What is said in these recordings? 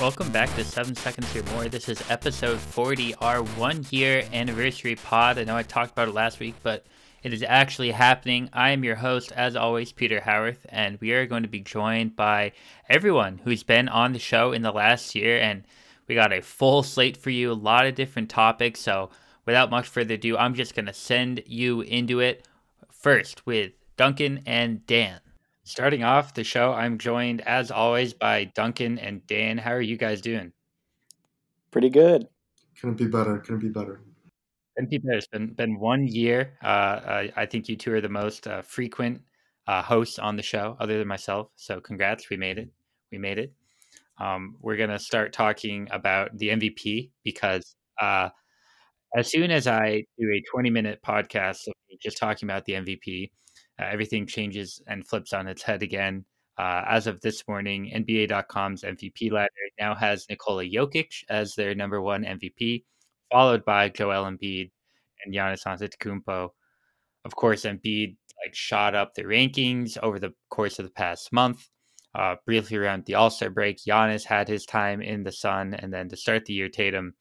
Welcome back to Seven Seconds or More. This is episode 40, our one year anniversary pod. I know I talked about it last week, but it is actually happening. I am your host, as always, Peter Howarth, and we are going to be joined by everyone who's been on the show in the last year. And we got a full slate for you, a lot of different topics. So, without much further ado, I'm just going to send you into it first with Duncan and Dan. Starting off the show, I'm joined as always by Duncan and Dan. How are you guys doing? Pretty good. Couldn't be better. Couldn't be better. Couldn't be better. It's been been one year. Uh, I, I think you two are the most uh, frequent uh, hosts on the show, other than myself. So congrats, we made it. We made it. Um, we're gonna start talking about the MVP because uh, as soon as I do a 20 minute podcast just talking about the MVP, uh, everything changes and flips on its head again. Uh, as of this morning, NBA.com's MVP ladder now has Nikola Jokic as their number one MVP, followed by Joel Embiid and Giannis Antetokounmpo. Of course, Embiid like shot up the rankings over the course of the past month. Uh, briefly around the All Star break, Giannis had his time in the sun, and then to start the year, Tatum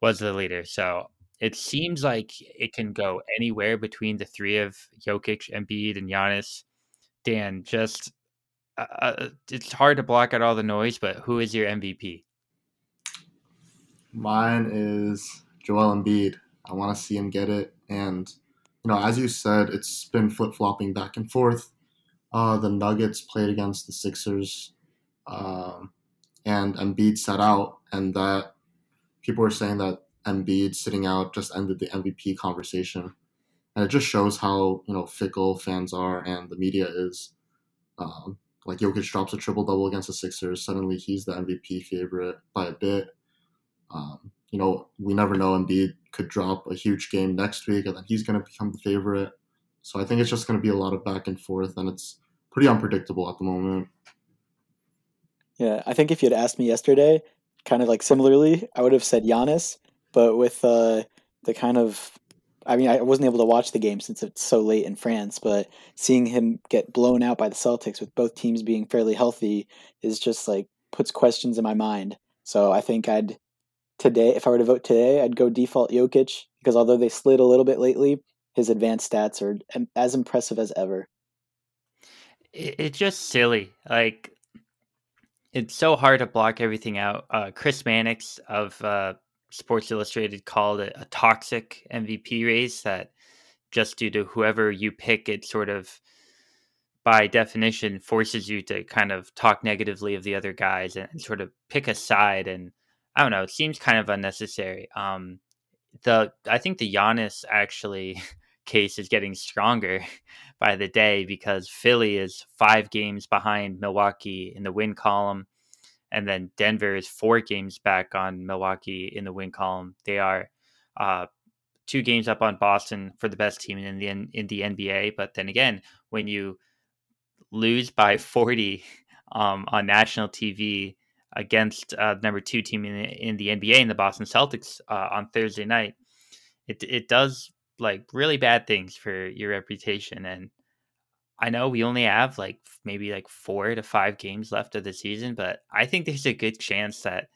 was the leader. So it seems like it can go anywhere between the three of Jokic, Embiid, and Giannis. Dan, just uh, uh, it's hard to block out all the noise, but who is your MVP? Mine is Joel Embiid. I want to see him get it, and you know, as you said, it's been flip flopping back and forth. Uh, the Nuggets played against the Sixers, um, and Embiid sat out, and that people were saying that Embiid sitting out just ended the MVP conversation, and it just shows how you know fickle fans are and the media is. Um, like Jokic drops a triple double against the Sixers, suddenly he's the MVP favorite by a bit. Um, you know, we never know. Embiid could drop a huge game next week, and then he's going to become the favorite. So I think it's just going to be a lot of back and forth, and it's pretty unpredictable at the moment. Yeah, I think if you had asked me yesterday, kind of like similarly, I would have said Giannis, but with uh, the kind of I mean, I wasn't able to watch the game since it's so late in France, but seeing him get blown out by the Celtics with both teams being fairly healthy is just like puts questions in my mind. So I think I'd today, if I were to vote today, I'd go default Jokic because although they slid a little bit lately, his advanced stats are as impressive as ever. It's just silly. Like, it's so hard to block everything out. Uh, Chris Mannix of uh, Sports Illustrated called it a toxic MVP race that just due to whoever you pick, it sort of by definition forces you to kind of talk negatively of the other guys and, sort of pick a side. And I don't know, it seems kind of unnecessary. Um, the I think the Giannis actually case is getting stronger by the day because Philly is five games behind Milwaukee in the win column and then Denver is four games back on Milwaukee in the win column. They are uh, two games up on Boston for the best team in the in the NBA. But then again, when you lose by 40 um, on national TV against uh, number two team in the, in the NBA in the Boston Celtics uh, on Thursday night, it it does like really bad things for your reputation and I know we only have like maybe like four to five games left of the season, but I think there's a good chance that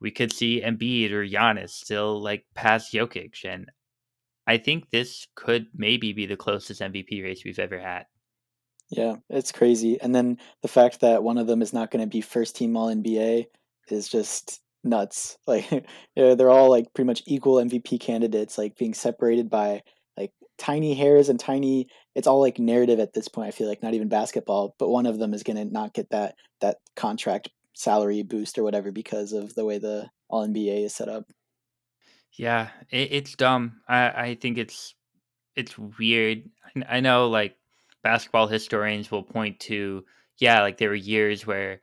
we could see Embiid or Giannis still like pass Jokic. And I think this could maybe be the closest MVP race we've ever had. Yeah, it's crazy. And then the fact that one of them is not going to be first team All NBA is just nuts. Like they're all like pretty much equal MVP candidates, like being separated by tiny hairs and tiny it's all like narrative at this point i feel like not even basketball but one of them is going to not get that that contract salary boost or whatever because of the way the all nba is set up. Yeah it, it's dumb. I i think it's it's weird. I know like basketball historians will point to yeah like there were years where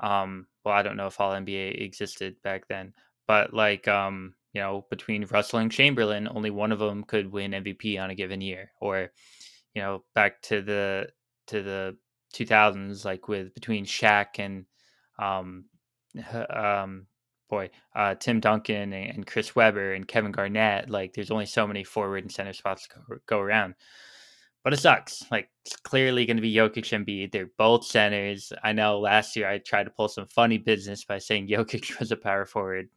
um well i don't know if all nba existed back then but like um you know, between Russell and Chamberlain, only one of them could win MVP on a given year. Or, you know, back to the to the 2000s, like with between Shaq and, um, um, boy, uh, Tim Duncan and Chris Webber and Kevin Garnett. Like, there's only so many forward and center spots to go, go around. but it sucks. Like it's clearly going to be Jokic and Embiid. They're both centers. I know last year I tried to pull some funny business by saying Jokic was a power forward.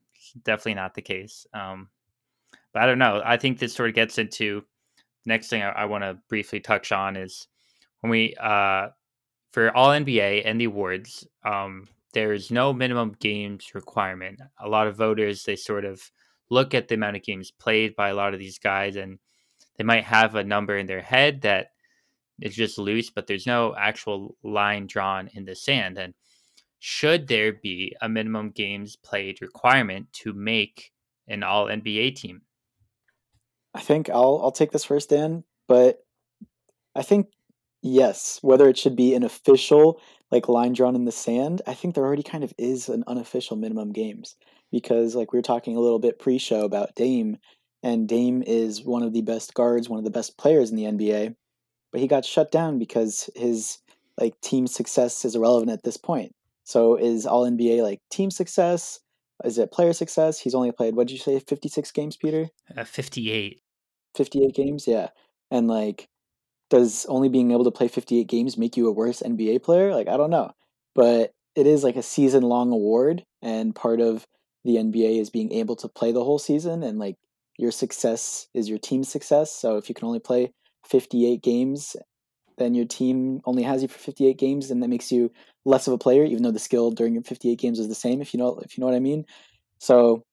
Definitely not the case. Um, but I don't know. I think this sort of gets into the next thing I, I want to briefly touch on is when we uh, for all NBA and the awards, um, there is no minimum games requirement. A lot of voters they sort of look at the amount of games played by a lot of these guys and they might have a number in their head that is just loose, but there's no actual line drawn in the sand. And should there be a minimum games played requirement to make an all NBA team? I think I'll I'll take this first, Dan. But I think yes, whether it should be an official like line drawn in the sand, I think there already kind of is an unofficial minimum games because like we were talking a little bit pre-show about Dame and Dame is one of the best guards, one of the best players in the NBA, but he got shut down because his like team success is irrelevant at this point. So is all NBA like team success? Is it player success? He's only played what did you say 56 games, Peter? Uh, 58. 58 games, yeah. And like does only being able to play 58 games make you a worse NBA player? Like I don't know. But it is like a season long award and part of the NBA is being able to play the whole season and like your success is your team's success. So if you can only play 58 games, then your team only has you for 58 games, and that makes you less of a player, even though the skill during 58 games is the same. If you know, if you know what I mean. So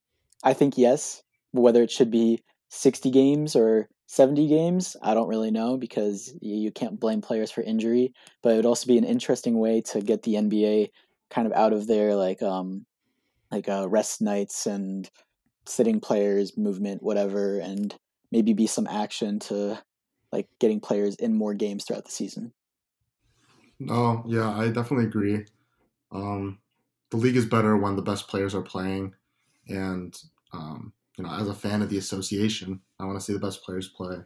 I think yes, whether it should be 60 games or 70 games, I don't really know because you can't blame players for injury. But it would also be an interesting way to get the NBA kind of out of their like um like uh, rest nights and sitting players, movement, whatever, and maybe be some action to like getting players in more games throughout the season. Oh yeah, I definitely agree. Um, the league is better when the best players are playing, and um, you know, as a fan of the association, I want to see the best players play.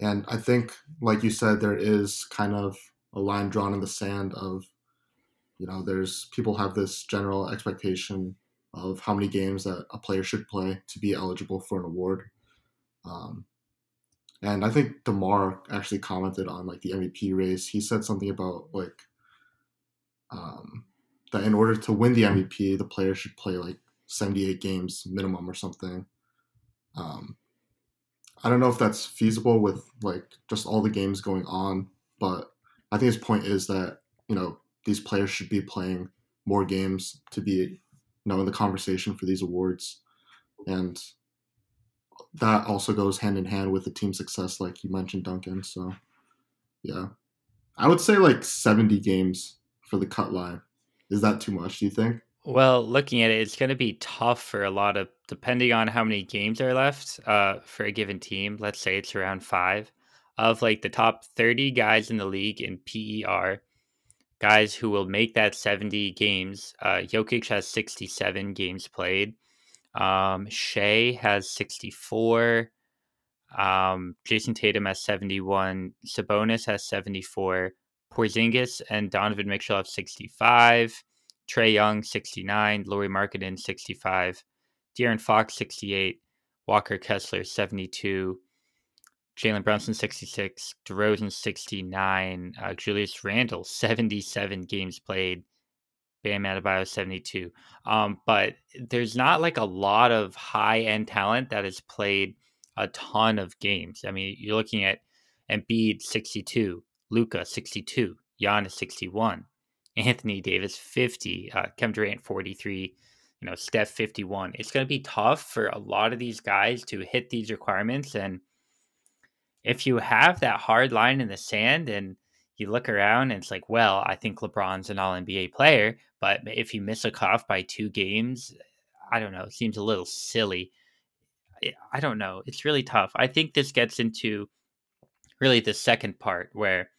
And I think, like you said, there is kind of a line drawn in the sand of, you know, there's people have this general expectation of how many games that a player should play to be eligible for an award. Um, and I think Demar actually commented on like the MVP race. He said something about like um, that in order to win the MVP, the player should play like 78 games minimum or something. Um, I don't know if that's feasible with like just all the games going on, but I think his point is that you know these players should be playing more games to be you know in the conversation for these awards and that also goes hand in hand with the team success like you mentioned duncan so yeah i would say like 70 games for the cut line is that too much do you think well looking at it it's going to be tough for a lot of depending on how many games are left uh, for a given team let's say it's around five of like the top 30 guys in the league in per guys who will make that 70 games. Uh, Jokic has 67 games played. Um, Shai has 64. Um, Jayson Tatum has 71. Sabonis has 74. Porzingis and Donovan Mitchell have 65. Trae Young, 69. Lauri Markkanen, 65. De'Aaron Fox, 68. Walker Kessler, 72. Jalen Brunson 66, DeRozan 69, uh, Julius Randle 77 games played, Bam Adebayo 72. Um, but there's not like a lot of high end talent that has played a ton of games. I mean, you're looking at Embiid 62, Luka 62, Giannis 61, Anthony Davis 50, uh, Kevin Durant 43, you know, Steph 51. It's going to be tough for a lot of these guys to hit these requirements and – if you have that hard line in the sand and you look around and it's like, well, I think LeBron's an all NBA player, but if you miss a cutoff by two games, I don't know, it seems a little silly. I don't know. It's really tough. I think this gets into really the second part where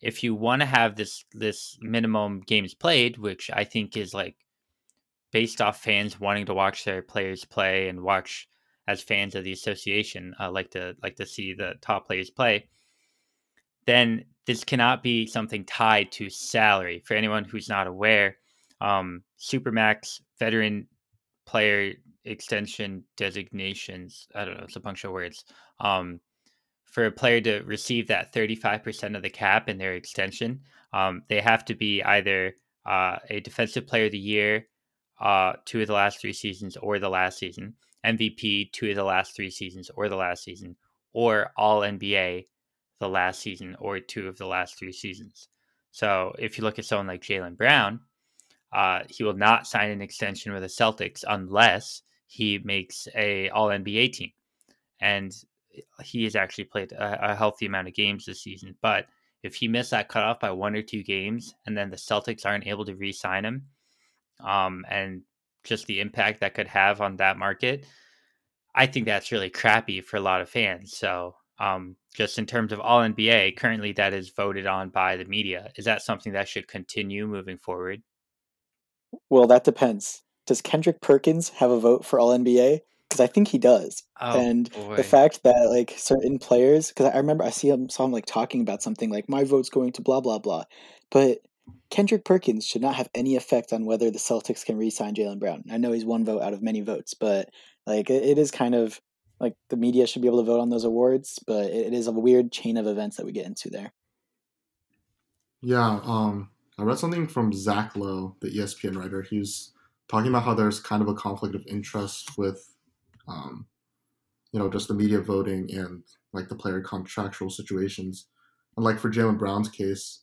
if you want to have this this minimum games played, which I think is like based off fans wanting to watch their players play and watch as fans of the association uh, like to like to see the top players play, then this cannot be something tied to salary. For anyone who's not aware, um, Supermax veteran player extension designations. I don't know. It's a bunch of words. Um, for a player to receive that 35% of the cap in their extension, um, they have to be either uh, a defensive player of the year, uh, two of the last three seasons, or the last season, MVP, two of the last three seasons, or the last season, or All NBA, the last season, or two of the last three seasons. So if you look at someone like Jaylen Brown, uh, he will not sign an extension with the Celtics unless he makes a All NBA team, and he has actually played a, a healthy amount of games this season. But if he missed that cutoff by one or two games, and then the Celtics aren't able to re-sign him, um, and just the impact that could have on that market, I think that's really crappy for a lot of fans. So, um, just in terms of All NBA, currently that is voted on by the media. Is that something that should continue moving forward? Well, that depends. Does Kendrick Perkins have a vote for All NBA? Because I think he does. Oh, and boy. the fact that like certain players, because I remember I see him saw him like talking about something like my vote's going to blah blah blah, but Kendrick Perkins should not have any effect on whether the Celtics can re-sign Jaylen Brown. I know he's one vote out of many votes, but like it, it is kind of like the media should be able to vote on those awards, but it, is a weird chain of events that we get into there. Yeah, um, I read something from Zach Lowe, the ESPN writer. He was talking about how there's kind of a conflict of interest with, um, you know, just the media voting and like the player contractual situations. And like for Jaylen Brown's case,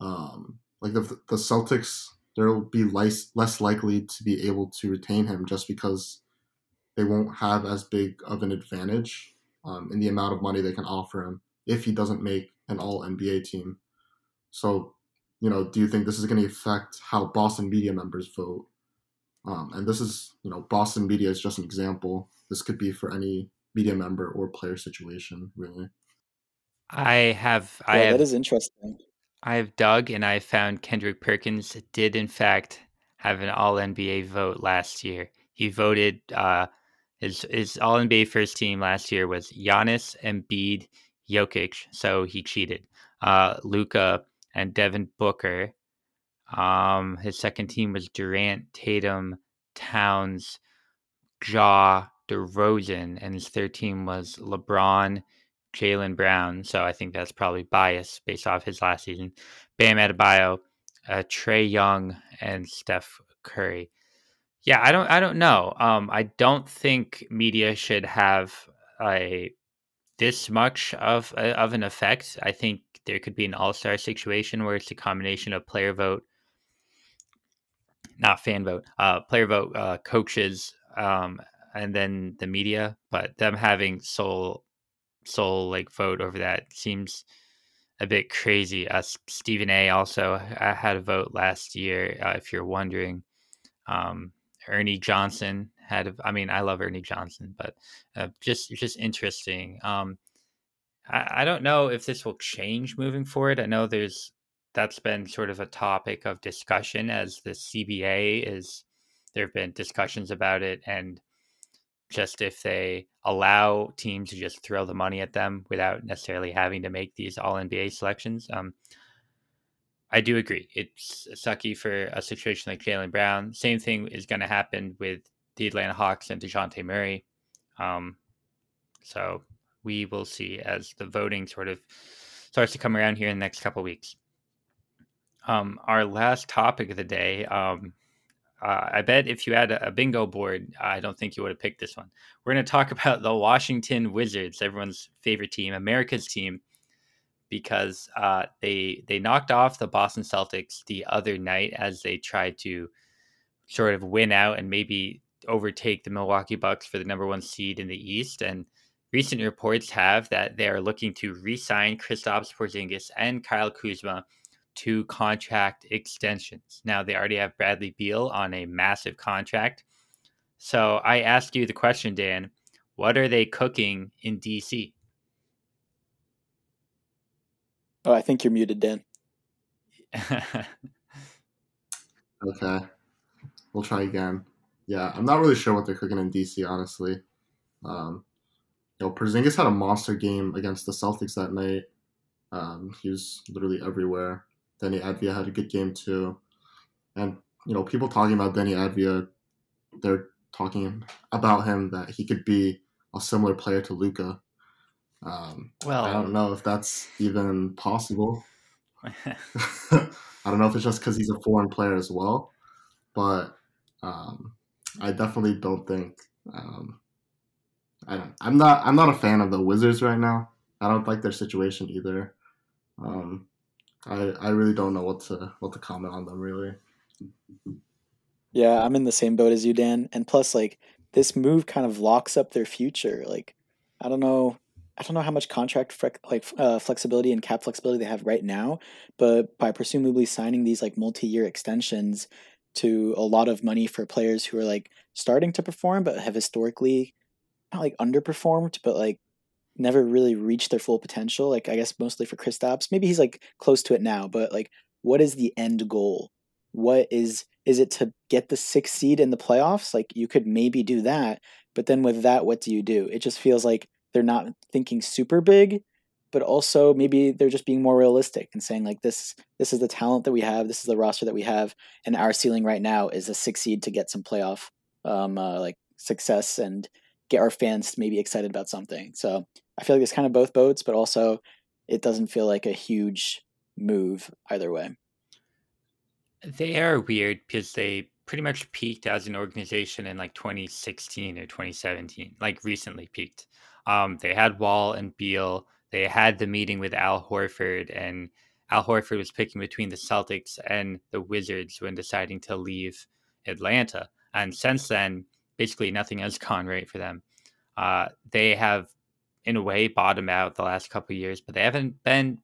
um, like the the Celtics, there will be less less likely to be able to retain him just because they won't have as big of an advantage um, in the amount of money they can offer him if he doesn't make an All NBA team. So, you know, do you think this is going to affect how Boston media members vote? Um, and this is, you know, Boston media is just an example. This could be for any media member or player situation, really. I have, I yeah, have, that is interesting. I have dug, and I found Kendrick Perkins did in fact have an All NBA vote last year. He voted uh, his his All NBA first team last year was Giannis, Embiid, Jokic, so he cheated. Uh, Luka and Devin Booker. Um, his second team was Durant, Tatum, Towns, Ja, DeRozan, and his third team was LeBron, Jaylen Brown. So I think that's probably biased based off his last season. Bam Adebayo, uh, Trae Young, and Steph Curry. Yeah, I don't, I don't know. Um, I don't think media should have a this much of of an effect. I think there could be an all star situation where it's a combination of player vote, not fan vote, uh, player vote, uh, coaches, um, and then the media. But them having sole sole like vote over that seems a bit crazy. Uh, Stephen A. also had a vote last year. Uh, if you're wondering, um, Ernie Johnson had. I mean, I love Ernie Johnson, but uh, just just interesting. Um, I, I don't know if this will change moving forward. I know there's that's been sort of a topic of discussion as the CBA is. There have been discussions about it, and just if they allow teams to just throw the money at them without necessarily having to make these all NBA selections. Um, I do agree. It's sucky for a situation like Jaylen Brown. Same thing is going to happen with the Atlanta Hawks and DeJounte Murray. Um, so we will see as the voting sort of starts to come around here in the next couple weeks. Um, our last topic of the day. Um, uh, I bet if you had a, a, bingo board, I don't think you would have picked this one. We're going to talk about the Washington Wizards, everyone's favorite team, America's team, because uh, they they knocked off the Boston Celtics the other night as they tried to sort of win out and maybe overtake the Milwaukee Bucks for the number one seed in the East. And recent reports have that they are looking to re-sign Kristaps Porzingis and Kyle Kuzma to contract extensions. Now they already have Bradley Beal on a massive contract. So I ask you the question, Dan, what are they cooking in DC? Oh, I think you're muted, Dan. okay. We'll try again. Yeah, I'm not really sure what they're cooking in DC, honestly. Um, you know, Porzingis had a monster game against the Celtics that night. Um, he was literally everywhere. Deni Avdija had a good game too. And, you know, people talking about Deni Avdija, they're talking about him that he could be a similar player to Luka. Um, Well, I don't know if that's even possible. I don't know if it's just because he's a foreign player as well, but um, I definitely don't think. Um, I don't, I'm not. I'm not a fan of the Wizards right now. I don't like their situation either. Um, I I really don't know what to what to comment on them really. Yeah, I'm in the same boat as you, Dan. And plus, like this move kind of locks up their future. Like, I don't know, I don't know how much contract fre- like uh, flexibility and cap flexibility they have right now, but by presumably signing these like multi-year extensions to a lot of money for players who are like starting to perform but have historically not like underperformed, but like never really reached their full potential. Like I guess mostly for Kristaps, maybe he's like close to it now, but like what is the end goal? What is is it to get the sixth seed in the playoffs? Like you could maybe do that, but then with that, what do you do? It just feels like they're not thinking super big, but also maybe they're just being more realistic and saying like this this is the talent that we have, this is the roster that we have, and our ceiling right now is a six seed to get some playoff um uh, like success and get our fans maybe excited about something. So I feel like it's kind of both boats, but also it doesn't feel like a huge move either way. They are weird because they pretty much peaked as an organization in like 2016 or 2017, like recently peaked. Um, they had Wall and Beal. They had the meeting with Al Horford, and Al Horford was picking between the Celtics and the Wizards when deciding to leave Atlanta. And since then, basically nothing has gone right for them. Uh, they have, in a way, bottomed out the last couple years, but they haven't been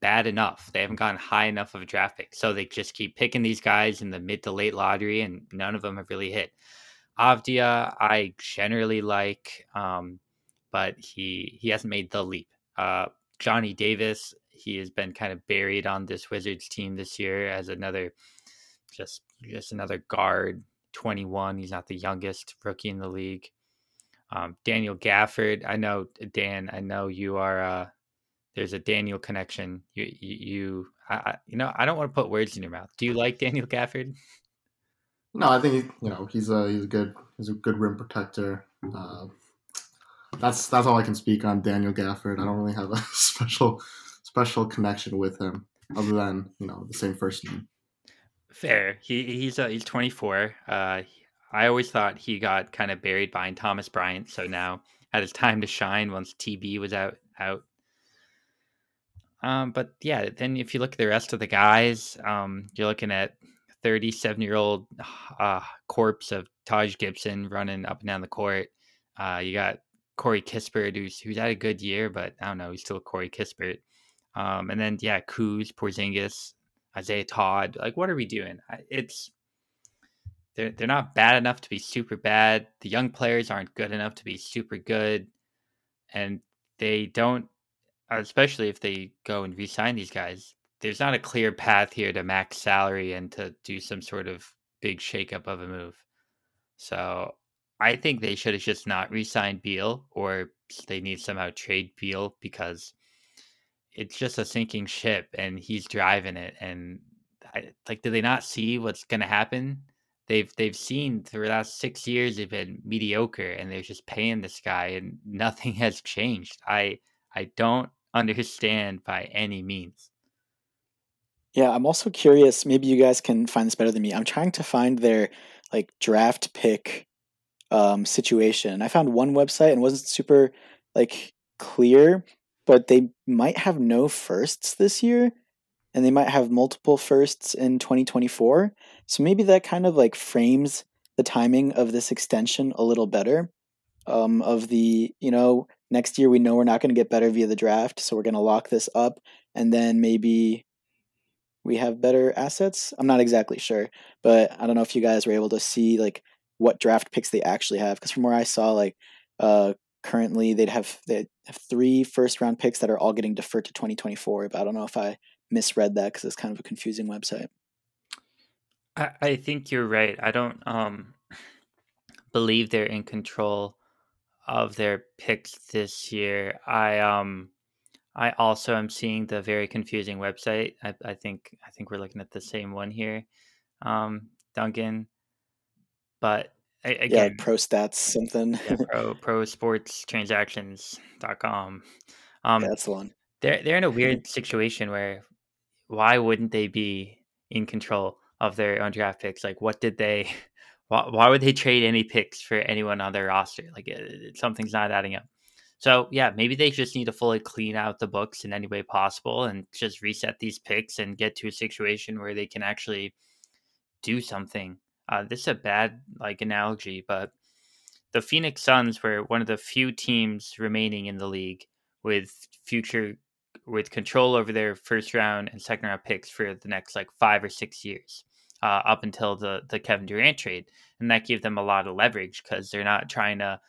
bad enough. They haven't gotten high enough of a draft pick. So they just keep picking these guys in the mid to late lottery, and none of them have really hit. Avdija, I generally like, um, but he he hasn't made the leap. Uh, Johnny Davis, he has been kind of buried on this Wizards team this year as another just just another guard, 21. He's not the youngest rookie in the league. Um, Daniel Gafford, I know Dan, I know you are uh, there's a Daniel connection. You, you, you, I, you know, I don't want to put words in your mouth. Do you like Daniel Gafford? No, I think you know he's a he's a good he's a good rim protector. Uh, that's that's all I can speak on Daniel Gafford. I don't really have a special special connection with him other than you know the same first name. Fair. He he's uh, he's 24. Uh, I always thought he got kind of buried behind Thomas Bryant. So now had his time to shine once TB was out out um, but yeah, then if you look at the rest of the guys, um, you're looking at 37 year old uh, corpse of Taj Gibson running up and down the court. Uh, you got Corey Kispert, who's who's had a good year, but I don't know, he's still Corey Kispert. Um, and then yeah, Kuz, Porzingis, Isaiah Todd. Like, what are we doing? It's they're they're not bad enough to be super bad. The young players aren't good enough to be super good, and they don't especially if they go and re-sign these guys, there's not a clear path here to max salary and to do some sort of big shakeup of a move. So I think they should have just not re-signed Beal, or they need somehow trade Beal because it's just a sinking ship, and he's driving it. And I, like, do they not see what's going to happen? They've they've seen through the last six years they've been mediocre, and they're just paying this guy, and nothing has changed. I I don't understand by any means. Yeah, I'm also curious. Maybe you guys can find this better than me. I'm trying to find their like draft pick um, situation. I found one website and wasn't super like clear, but they might have no firsts this year, and they might have multiple firsts in 2024. So maybe that kind of like frames the timing of this extension a little better. Um, of the you know next year we know we're not going to get better via the draft, so we're going to lock this up, and then maybe we have better assets. I'm not exactly sure, but I don't know if you guys were able to see like what draft picks they actually have because from where I saw, like uh, currently they'd have they have three first round picks that are all getting deferred to 2024. But I don't know if I misread that because it's kind of a confusing website. I, I think you're right. I don't um believe they're in control of their picks this year. I um I also am seeing the very confusing website. I, I think I think we're looking at the same one here, um, Duncan. But a- Yeah, again, pro stats something. yeah, pro pro sports transactions.com. yeah, Um, that's the one. they're they're in a weird situation where why wouldn't they be in control of their own draft picks? Like, what did they? Why, why would they trade any picks for anyone on their roster? Like, it, it- something's not adding up. So yeah, maybe they just need to fully clean out the books in any way possible and just reset these picks and get to a situation where they can actually do something. Uh, this is a bad like analogy, but the Phoenix Suns were one of the few teams remaining in the league with future with control over their first round and second round picks for the next like five or six years, uh, up until the the Kevin Durant trade, and that gave them a lot of leverage because they're not trying to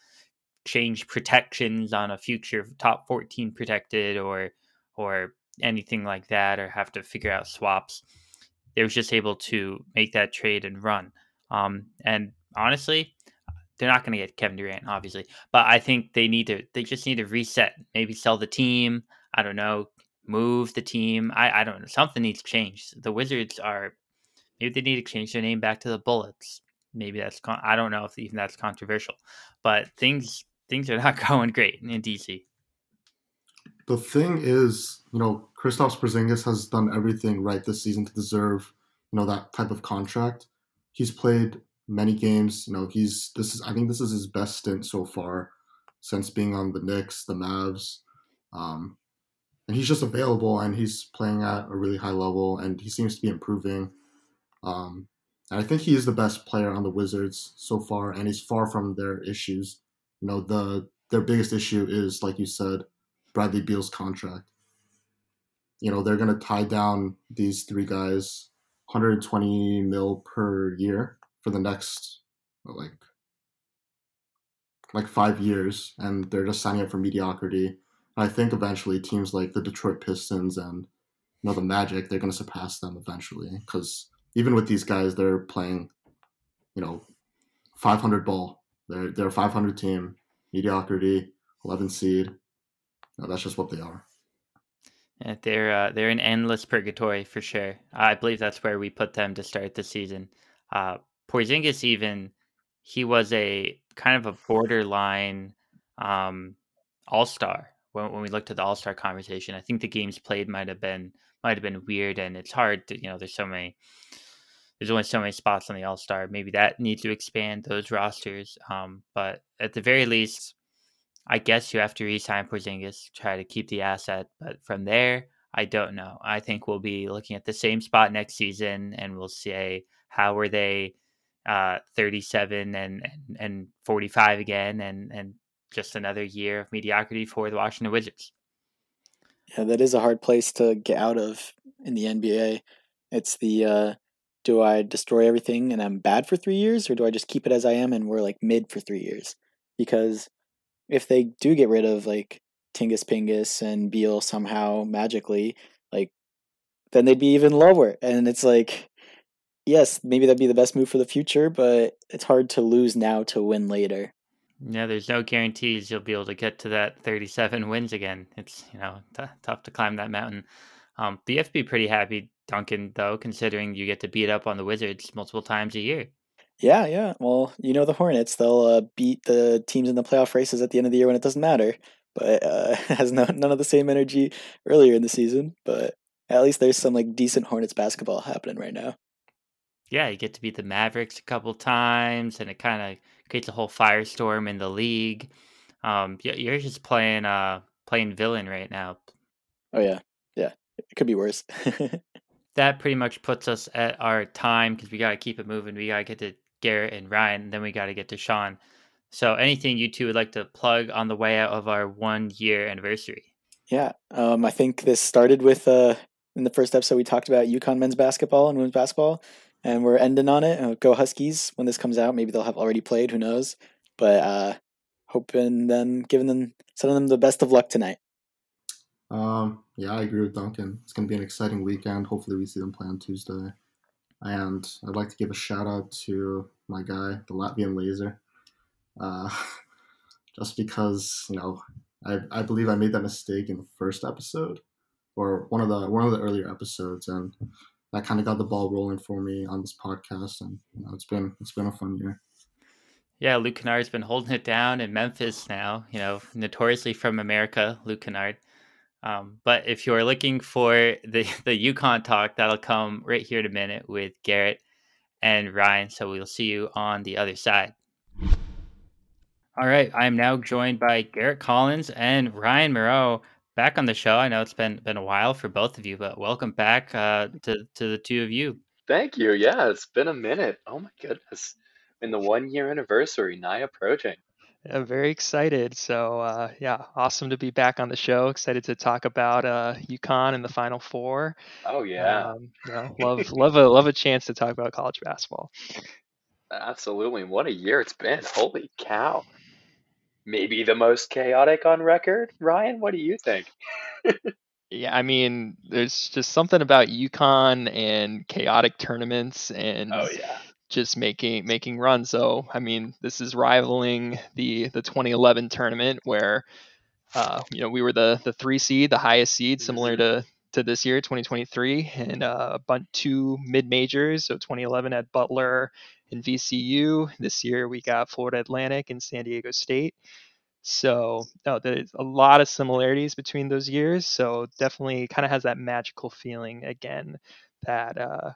change protections on a future top 14 protected or or anything like that or have to figure out swaps. They was just able to make that trade and run um, and honestly they're not going to get kevin durant obviously but i think they need to they just need to reset maybe sell the team i don't know move the team i, I don't know something needs to change. The wizards are maybe they need to change their name back to the bullets. Maybe that's con- i don't know if even that's controversial but things things are not going great in dc The thing is, you know, Kristaps Porzingis has done everything right this season to deserve, you know, that type of contract. He's played many games. You know, he's this is I think this is his best stint so far since being on the Knicks, the Mavs, um, and he's just available and he's playing at a really high level and he seems to be improving. Um, and I think he is the best player on the Wizards so far, and he's far from their issues. You know, the their biggest issue is, like you said, Bradley Beal's contract. You know, they're going to tie down these three guys 120 mil per year for the next like like 5 years and they're just signing up for mediocrity. And I think eventually teams like the Detroit Pistons and you know the Magic they're going to surpass them eventually cuz even with these guys they're playing you know 500 ball. They're they're a 500 team, mediocrity, 11 seed. No, that's just what they are. They're uh, they're in endless purgatory for sure. I believe that's where we put them to start the season. Uh, Porzingis even he was a kind of a borderline um, all star when, when we looked at the all star conversation. I think the games played might have been might have been weird, and it's hard to you know there's so many there's only so many spots on the all star. Maybe that needs to expand those rosters. Um, but at the very least, I guess you have to resign Porzingis, try to keep the asset. But from there, I don't know. I think we'll be looking at the same spot next season, and we'll say how are they uh, 37 and, and and 45 again, and and just another year of mediocrity for the Washington Wizards. Yeah, that is a hard place to get out of in the NBA. It's the uh, do I destroy everything and I'm bad for three years, or do I just keep it as I am and we're like mid for three years? Because if they do get rid of like Tingus Pingus and Beal somehow magically, like then they'd be even lower. And it's like, yes, maybe that'd be the best move for the future, but it's hard to lose now to win later. Yeah, there's no guarantees you'll be able to get to that 37 wins again. It's you know t- tough to climb that mountain. Um, but you have to be pretty happy, Duncan, though, considering you get to beat up on the Wizards multiple times a year. Yeah, yeah. Well, you know the Hornets, they'll uh, beat the teams in the playoff races at the end of the year when it doesn't matter. But uh, has no, none of the same energy earlier in the season. But at least there's some like decent Hornets basketball happening right now. Yeah, you get to beat the Mavericks a couple times, and it kind of creates a whole firestorm in the league. Um, you're just playing uh playing villain right now. Oh yeah, yeah. It could be worse. That pretty much puts us at our time because we gotta keep it moving. We gotta get to Garrett and Ryan, and then we gotta get to Sean. So, anything you two would like to plug on the way out of our one year anniversary? yeah. Um, I think this started with uh in the first episode we talked about UConn men's basketball and women's basketball, and we're ending on it. Uh, go Huskies! When this comes out, maybe they'll have already played. Who knows? But uh, hoping them, giving them, sending them the best of luck tonight. Um, yeah, I agree with Duncan. It's going to be an exciting weekend. Hopefully, we see them play on Tuesday. And I'd like to give a shout out to my guy, the Latvian Laser. Uh, just because, you know, I, I believe I made that mistake in the first episode or one of the one of the earlier episodes and that kind of got the ball rolling for me on this podcast and you know, it's been it's been a fun year. Yeah, Luke Kennard's been holding it down in Memphis now. You know, notoriously from America, Luke Kennard. Um, but if you're looking for the the UConn talk, that'll come right here in a minute with Garrett and Ryan. So we'll see you on the other side. All right, I am now joined by Garrett Collins and Ryan Moreau back on the show. I know it's been been a while for both of you, but welcome back uh, to to the two of you. Thank you. Yeah, it's been a minute. Oh my goodness. In the one year anniversary, nigh approaching. I'm very excited. So uh, yeah, awesome to be back on the show. Excited to talk about uh, UConn and the Final Four. Oh yeah. Um, you know, love love a love a chance to talk about college basketball. Absolutely. What a year it's been. Holy cow. Maybe the most chaotic on record. Ryan, what do you think? Yeah, I mean, there's just something about UConn and chaotic tournaments and Oh yeah. Just making making runs. So, I mean, this is rivaling the the 2011 tournament where uh, you know we were the the three seed, the highest seed, similar Mhm. to to this year, 2023, and uh, a bunch two mid majors. So 2011 at Butler and VCU. This year we got Florida Atlantic and San Diego State. So no, there's a lot of similarities between those years. So definitely kind of has that magical feeling again that uh,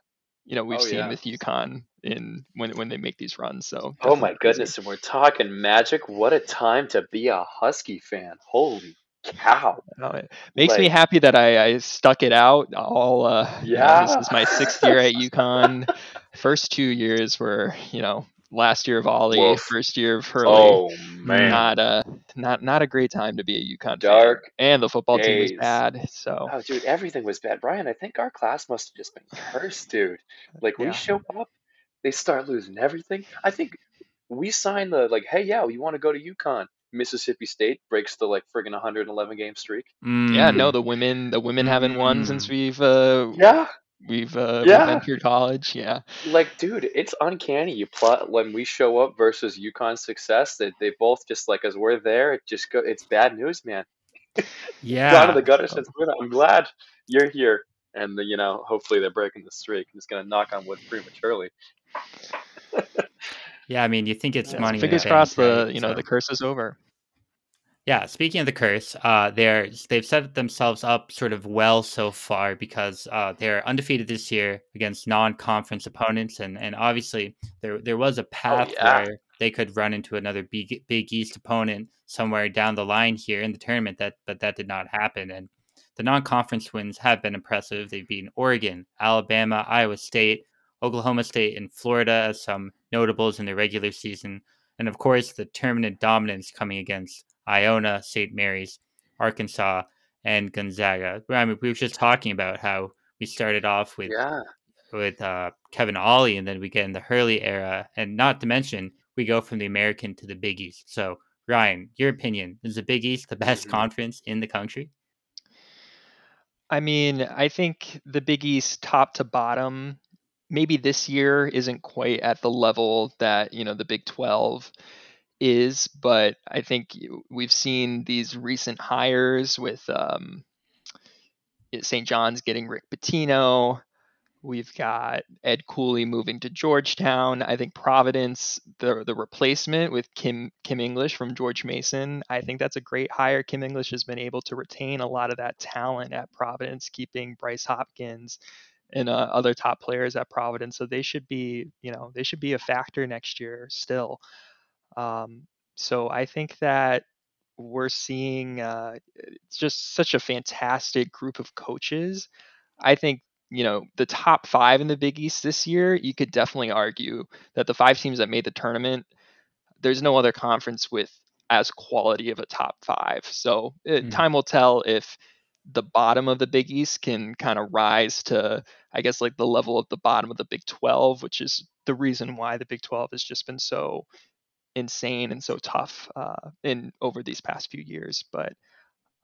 you know we've Oh seen yeah. with UConn in when when they make these runs. So Oh my goodness, and we're talking magic. What a time to be a Husky fan. Holy cow. No, it makes me happy that I, I stuck it out. All uh, you know, this is my sixth year at UConn. First two years were you know last year of Ollie, Woof. first year of Hurley. Oh man. Not a not not a great time to be a UConn fan, Dark and the football team was bad. So Oh, dude, everything was bad. Brian, I think our class must have just been cursed, dude. Like we yeah, show up, they start losing everything. I think we signed the like, hey, yeah, you want to go to UConn? Mississippi State breaks the like friggin' 111 game streak. yeah. No, Mm, the women the women haven't won since mm. we've uh, Yeah, we've uh, we've yeah. entered college. Yeah, Like, dude, it's uncanny. You plot when we show up versus UConn success. That they, both just like as we're there. It just go. It's bad news, man. Gone to Yeah, the gutter so since we're there. I'm glad you're here, and the, you know, hopefully they're breaking the streak. I'm just gonna knock on wood prematurely. yeah. I mean, you think it's yeah. money Fingers crossed. The you know So the curse is over. Yeah, speaking of the curse, uh, they're they've set themselves up sort of well so far because uh, they're undefeated this year against non-conference opponents, and and obviously there there was a Oh path yeah. where they could run into another big Big East opponent somewhere down the line here in the tournament. That but that did not happen, and the non-conference wins have been impressive. They've beaten Oregon, Alabama, Iowa State, Oklahoma State, and Florida as some notables in the regular season, and of course the tournament dominance coming against Iona, St. Mary's, Arkansas, and Gonzaga. I mean, we were just talking about how we started off with Yeah. with uh, Kevin Ollie, and then we get in the Hurley era, and not to mention we go from the American to the Big East. So, Ryan, your opinion is the Big East the best Mhm. conference in the country? I mean, I think the Big East, top to bottom, maybe this year isn't quite at the level that you know the Big Twelve is, but I think we've seen these recent hires with um, St. John's getting Rick Pitino. We've got Ed Cooley moving to Georgetown. I think Providence, the the replacement with Kim Kim English from George Mason. I think that's a great hire. Kim English has been able to retain a lot of that talent at Providence, keeping Bryce Hopkins and uh, other top players at Providence. So they should be, you know, they should be a factor next year still. Um, so I think that we're seeing uh, it's just such a fantastic group of coaches. I think you know the top five in the Big East this year. You could definitely argue that the five teams that made the tournament, there's no other conference with as quality of a top five. So it, Mm. time will tell if the bottom of the Big East can kind of rise to, I guess, like the level of the bottom of the Big 12, which is the reason why the Big 12 has just been so insane and so tough uh, in over these past few years. But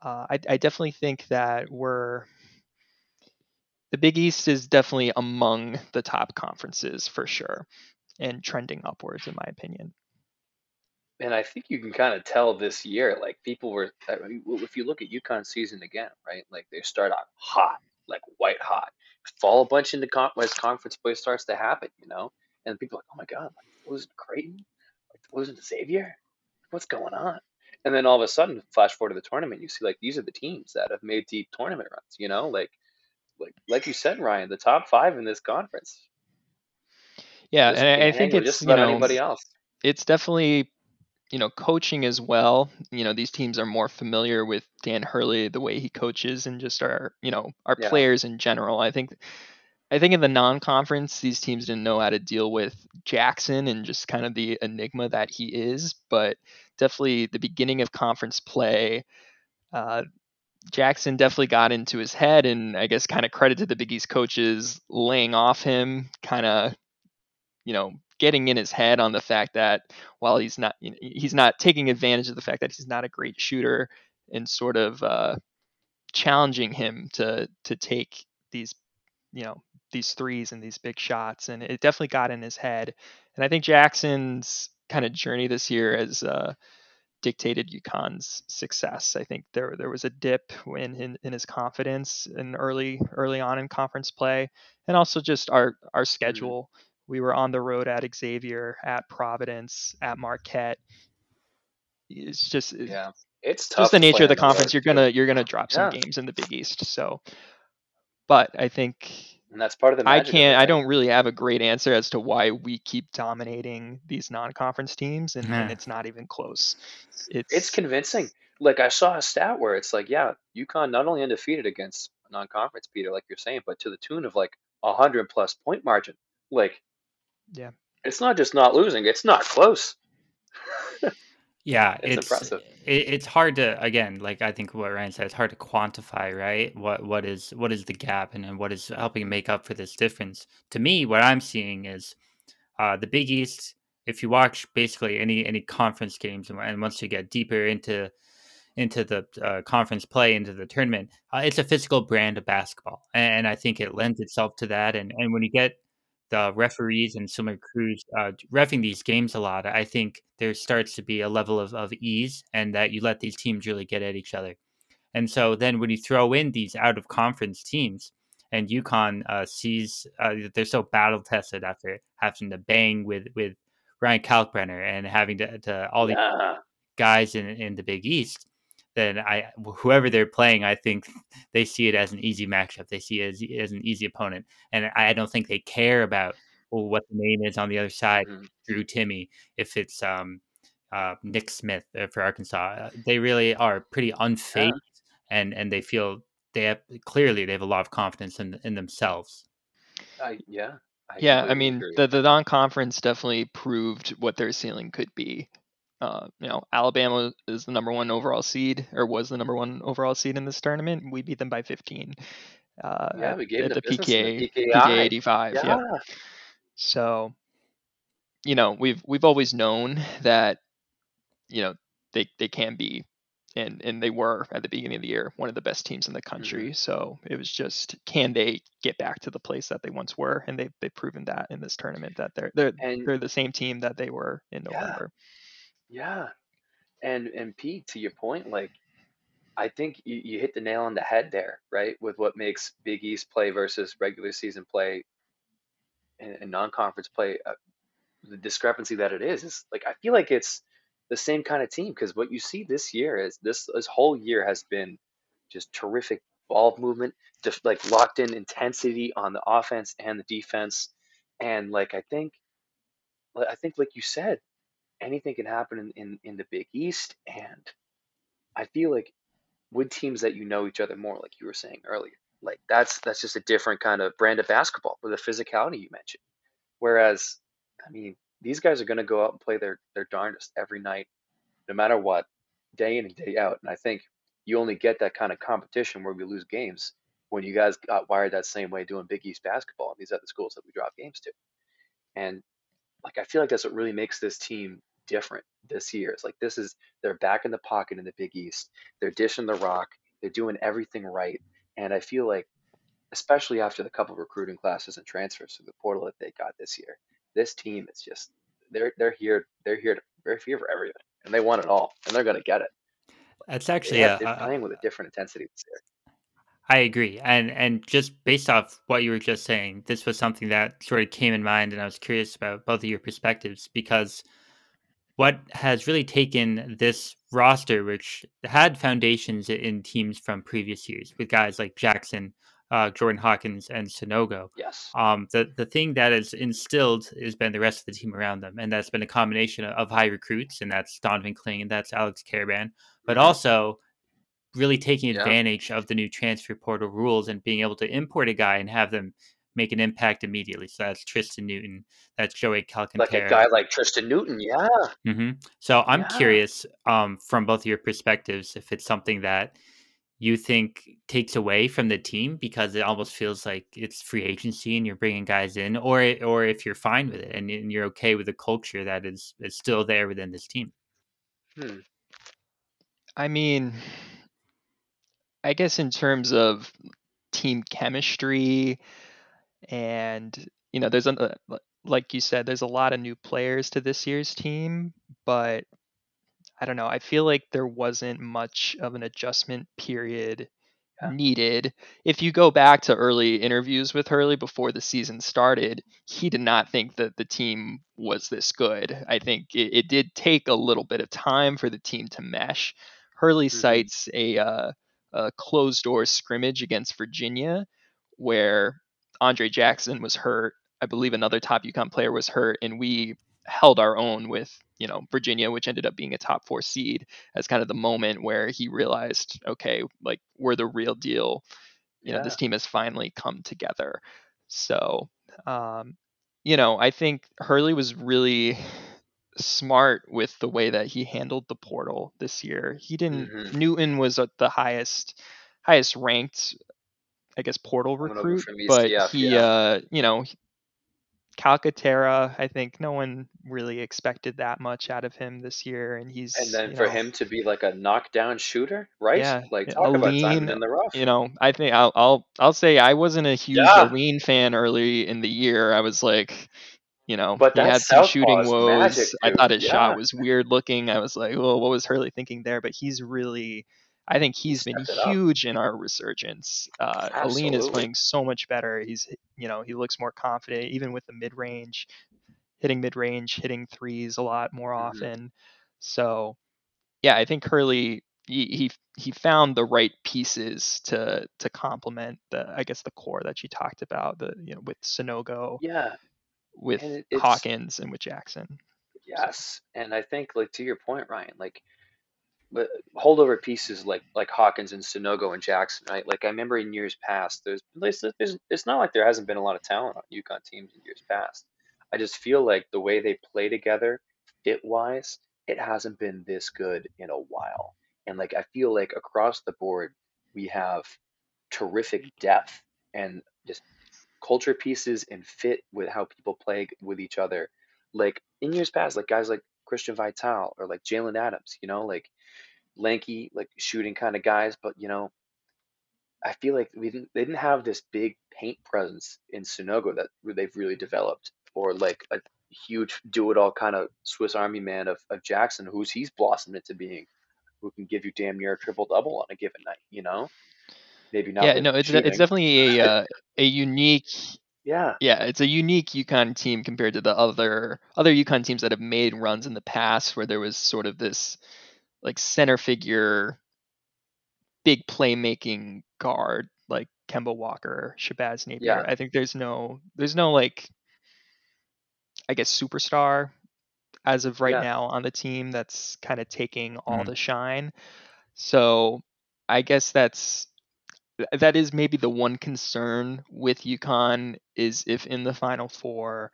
uh, I, I definitely think that we're the Big East is definitely among the top conferences for sure, and trending upwards, in my opinion. And I think you can kind of tell this year, like people were, I mean, if you look at UConn season again, right? Like they start out hot, like white hot, fall a bunch into as conference play starts to happen, you know, and people are like, oh my god, like to Creighton, losing to Xavier? What's going on? And then all of a sudden, flash forward to the tournament, you see like these are the teams that have made deep tournament runs. You know, like like like you said, Ryan, the top five in this conference. Yeah, and I, think it's you know anybody else. It's definitely you know coaching as well. You know these teams are more familiar with Dan Hurley, the way he coaches, and just our you know our yeah. players in general. I think I think in the non-conference, these teams didn't know how to deal with Jackson and just kind of the enigma that he is. But definitely the beginning of conference play, uh, Jackson definitely got into his head, and I guess kind of credited the Big East coaches laying off him, kind of, you know, getting in his head on the fact that while he's not, you know, he's not taking advantage of the fact that he's not a great shooter, and sort of uh, challenging him to to take these, you know, these threes and these big shots, and it definitely got in his head. And I think Jackson's kind of journey this year has uh, dictated UConn's success. I think there there was a dip in, in, in his confidence in early early on in conference play, and also just our our mm-hmm. schedule. Mm-hmm. We were on the road at Xavier, at Providence, at Marquette. It's just yeah, it's just the nature of the conference. You're gonna you're gonna drop some yeah. games in the Big East. So, but I think and that's part of the. I can't. I don't really have a great answer as to why we keep dominating these non-conference teams, and, and it's not even close. It's it's convincing. Like I saw a stat where it's like, yeah, UConn not only undefeated against non-conference Peter, like you're saying, but to the tune of like a hundred plus point margin. Like, yeah, it's not just not losing; it's not close. Yeah, it's, it's impressive. It, it's hard to again, like I think what Ryan said, it's hard to quantify, right? What what is what is the gap and, and what is helping make up for this difference? To me, what I'm seeing is uh, the Big East. If you watch basically any any conference games, and, and once you get deeper into into the uh, conference play, into the tournament, uh, it's a physical brand of basketball, and, and I think it lends itself to that. And and when you get the referees and similar crews uh, refing these games a lot, I think there starts to be a level of, of ease and that you let these teams really get at each other. And so then when you throw in these out of conference teams, and UConn uh, sees uh, they're so battle tested after having to bang with with Ryan Kalkbrenner and having to, to all these yeah. guys in in the Big East then I whoever they're playing, I think they see it as an easy matchup. They see it as, as an easy opponent, and I don't think they care about well, what the name is on the other side. Mm-hmm. Drew Timme, if it's um, uh, Nick Smith uh, for Arkansas, uh, they really are pretty unfazed, yeah. and and they feel they have clearly they have a lot of confidence in in themselves. Uh, yeah. I yeah, I mean agree. the the non-conference definitely proved what their ceiling could be uh, you know, Alabama is the number one overall seed, or was the number one overall seed in this tournament. We beat them by 15. Uh, yeah, we gave at the, the PK, PK 85. Yeah. yeah. So, you know, we've we've always known that, you know, they they can be, and and they were at the beginning of the year one of the best teams in the country. Mm-hmm. So it was just can they get back to the place that they once were, and they they've proven that in this tournament that they're they're and, they're the same team that they were in November. Yeah. Yeah. And and Pete, to your point, like I think you, you hit the nail on the head there, right? With what makes Big East play versus regular season play and, and non-conference play, uh, the discrepancy that it is is like I feel like it's the same kind of team because what you see this year is this this whole year has been just terrific ball movement, just like locked in intensity on the offense and the defense, and like I think, I think like you said, anything can happen in, in, in the Big East. And I feel like with teams that you know each other more, like you were saying earlier, like that's that's just a different kind of brand of basketball with the physicality you mentioned. Whereas, I mean, these guys are going to go out and play their their darndest every night, no matter what, day in and day out. And I think you only get that kind of competition where we lose games when you guys got wired that same way doing Big East basketball and these other schools that we drop games to. And like I feel like that's what really makes this team different this year. It's like this is they're back in the pocket in the Big East. They're dishing the rock. They're doing everything right. And I feel like, especially after the couple recruiting classes and transfers through the portal that they got this year, this team is just they're they're here they're here to, they're here for everything, and they want it all, and they're going to get it. That's actually yeah, they're playing with a different intensity this year. I agree, and and just based off what you were just saying, this was something that sort of came in mind, and I was curious about both of your perspectives because what has really taken this roster, which had foundations in teams from previous years with guys like Jackson, uh, Jordan Hawkins, and Sanogo. Yes. Um, the the thing that has instilled has been the rest of the team around them, and that's been a combination of high recruits, and that's Donovan Kling and that's Alex Karaban, but Mhm. also really taking Yeah. advantage of the new transfer portal rules and being able to import a guy and have them make an impact immediately. So that's Tristen Newton, that's Joey Calcaterra. Like a guy like Tristen Newton, yeah. hmm So I'm Yeah. curious, um, from both of your perspectives, if it's something that you think takes away from the team because it almost feels like it's free agency and you're bringing guys in, or or if you're fine with it and, and you're okay with the culture that is is still there within this team. Hmm. I mean, I guess in terms of team chemistry, and you know, there's a like you said, there's a lot of new players to this year's team, but I don't know. I feel like there wasn't much of an adjustment period Yeah. needed. If you go back to early interviews with Hurley before the season started, he did not think that the team was this good. I think it, it did take a little bit of time for the team to mesh. Hurley Mhm. cites a, uh, a closed door scrimmage against Virginia where Andre Jackson was hurt. I believe another top UConn player was hurt, and we held our own with you know Virginia, which ended up being a top four seed, as kind of the moment where he realized, okay, like we're the real deal. You know, this team has finally come together. So, um, you know, I think Hurley was really smart with the way that he handled the portal this year. He didn't. Mhm. Newton was at the highest, highest ranked, I guess, portal recruit, but ECF, he, yeah. uh, you know, Calcaterra, I think no one really expected that much out of him this year, and he's And then for know, him to be like a knockdown shooter, right? Yeah, Like talk about diamond in the rough. you know, I think I'll I'll I'll say I wasn't a huge Yeah. Alleyne fan early in the year. I was like, you know, But he had some shooting woes. magic, I thought his Yeah. shot was weird looking. I was like, well, what was Hurley thinking there? But he's really, I think he's been it up. huge in our resurgence. Uh, Alleyne is playing so much better. He's, you know, he looks more confident, even with the mid range, hitting mid range, hitting threes a lot more Mhm. often. So, yeah, I think Hurley he, he he found the right pieces to to complement the I guess the core that you talked about the you know with Sanogo Yeah. With And it- Hawkins and with Jackson. Yes, and I think like to your point, Ryan, like holdover pieces like like Hawkins and Sanogo and Jackson, right? Like I remember in years past, there's there's, there's it's not like there hasn't been a lot of talent on UConn teams in years past. I just feel like the way they play together, fit wise, it hasn't been this good in a while. And like I feel like across the board, we have terrific depth and just culture pieces and fit with how people play with each other. Like in years past, like guys like Christian Vital or like Jalen Adams, you know, like lanky, like shooting kind of guys, but you know, I feel like we didn't they didn't have this big paint presence in Sanogo that they've really developed, or like a huge do it all kind of Swiss Army man of, of Jackson, who's he's blossomed into being, who can give you damn near a triple double on a given night, you know? Maybe not. yeah, no, it's de- it's definitely a uh, a unique yeah. yeah, it's a unique UConn team compared to the other other UConn teams that have made runs in the past where there was sort of this like center figure big playmaking guard like Kemba Walker, Shabazz Napier. Yeah. I think there's no there's no like I guess superstar as of right Yeah. now on the team that's kind of taking all Mhm. the shine. So I guess that's th- that is maybe the one concern with UConn is if in the final four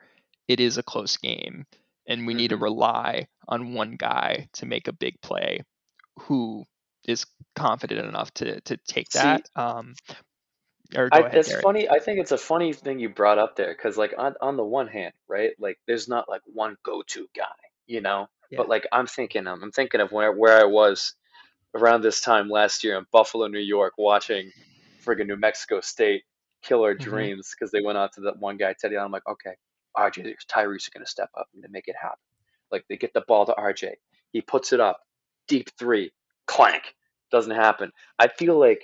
it is a close game and we need to Mhm. rely on one guy to make a big play who is confident enough to to take See, that. Um, or go I, ahead, it's Garrett. funny. I think it's a funny thing you brought up there because, like, on on the one hand, right, like, there's not like one go-to guy, you know. Yeah. But like, I'm thinking, um, I'm thinking of where where I was around this time last year in Buffalo, New York, watching friggin' New Mexico State killer Mhm. dreams because they went out to that one guy, Teddy. And I'm like, okay, RJ, Tyrese are gonna step up and make it happen. Like, they get the ball to RJ, he puts it up, deep three, clank, doesn't happen. I feel like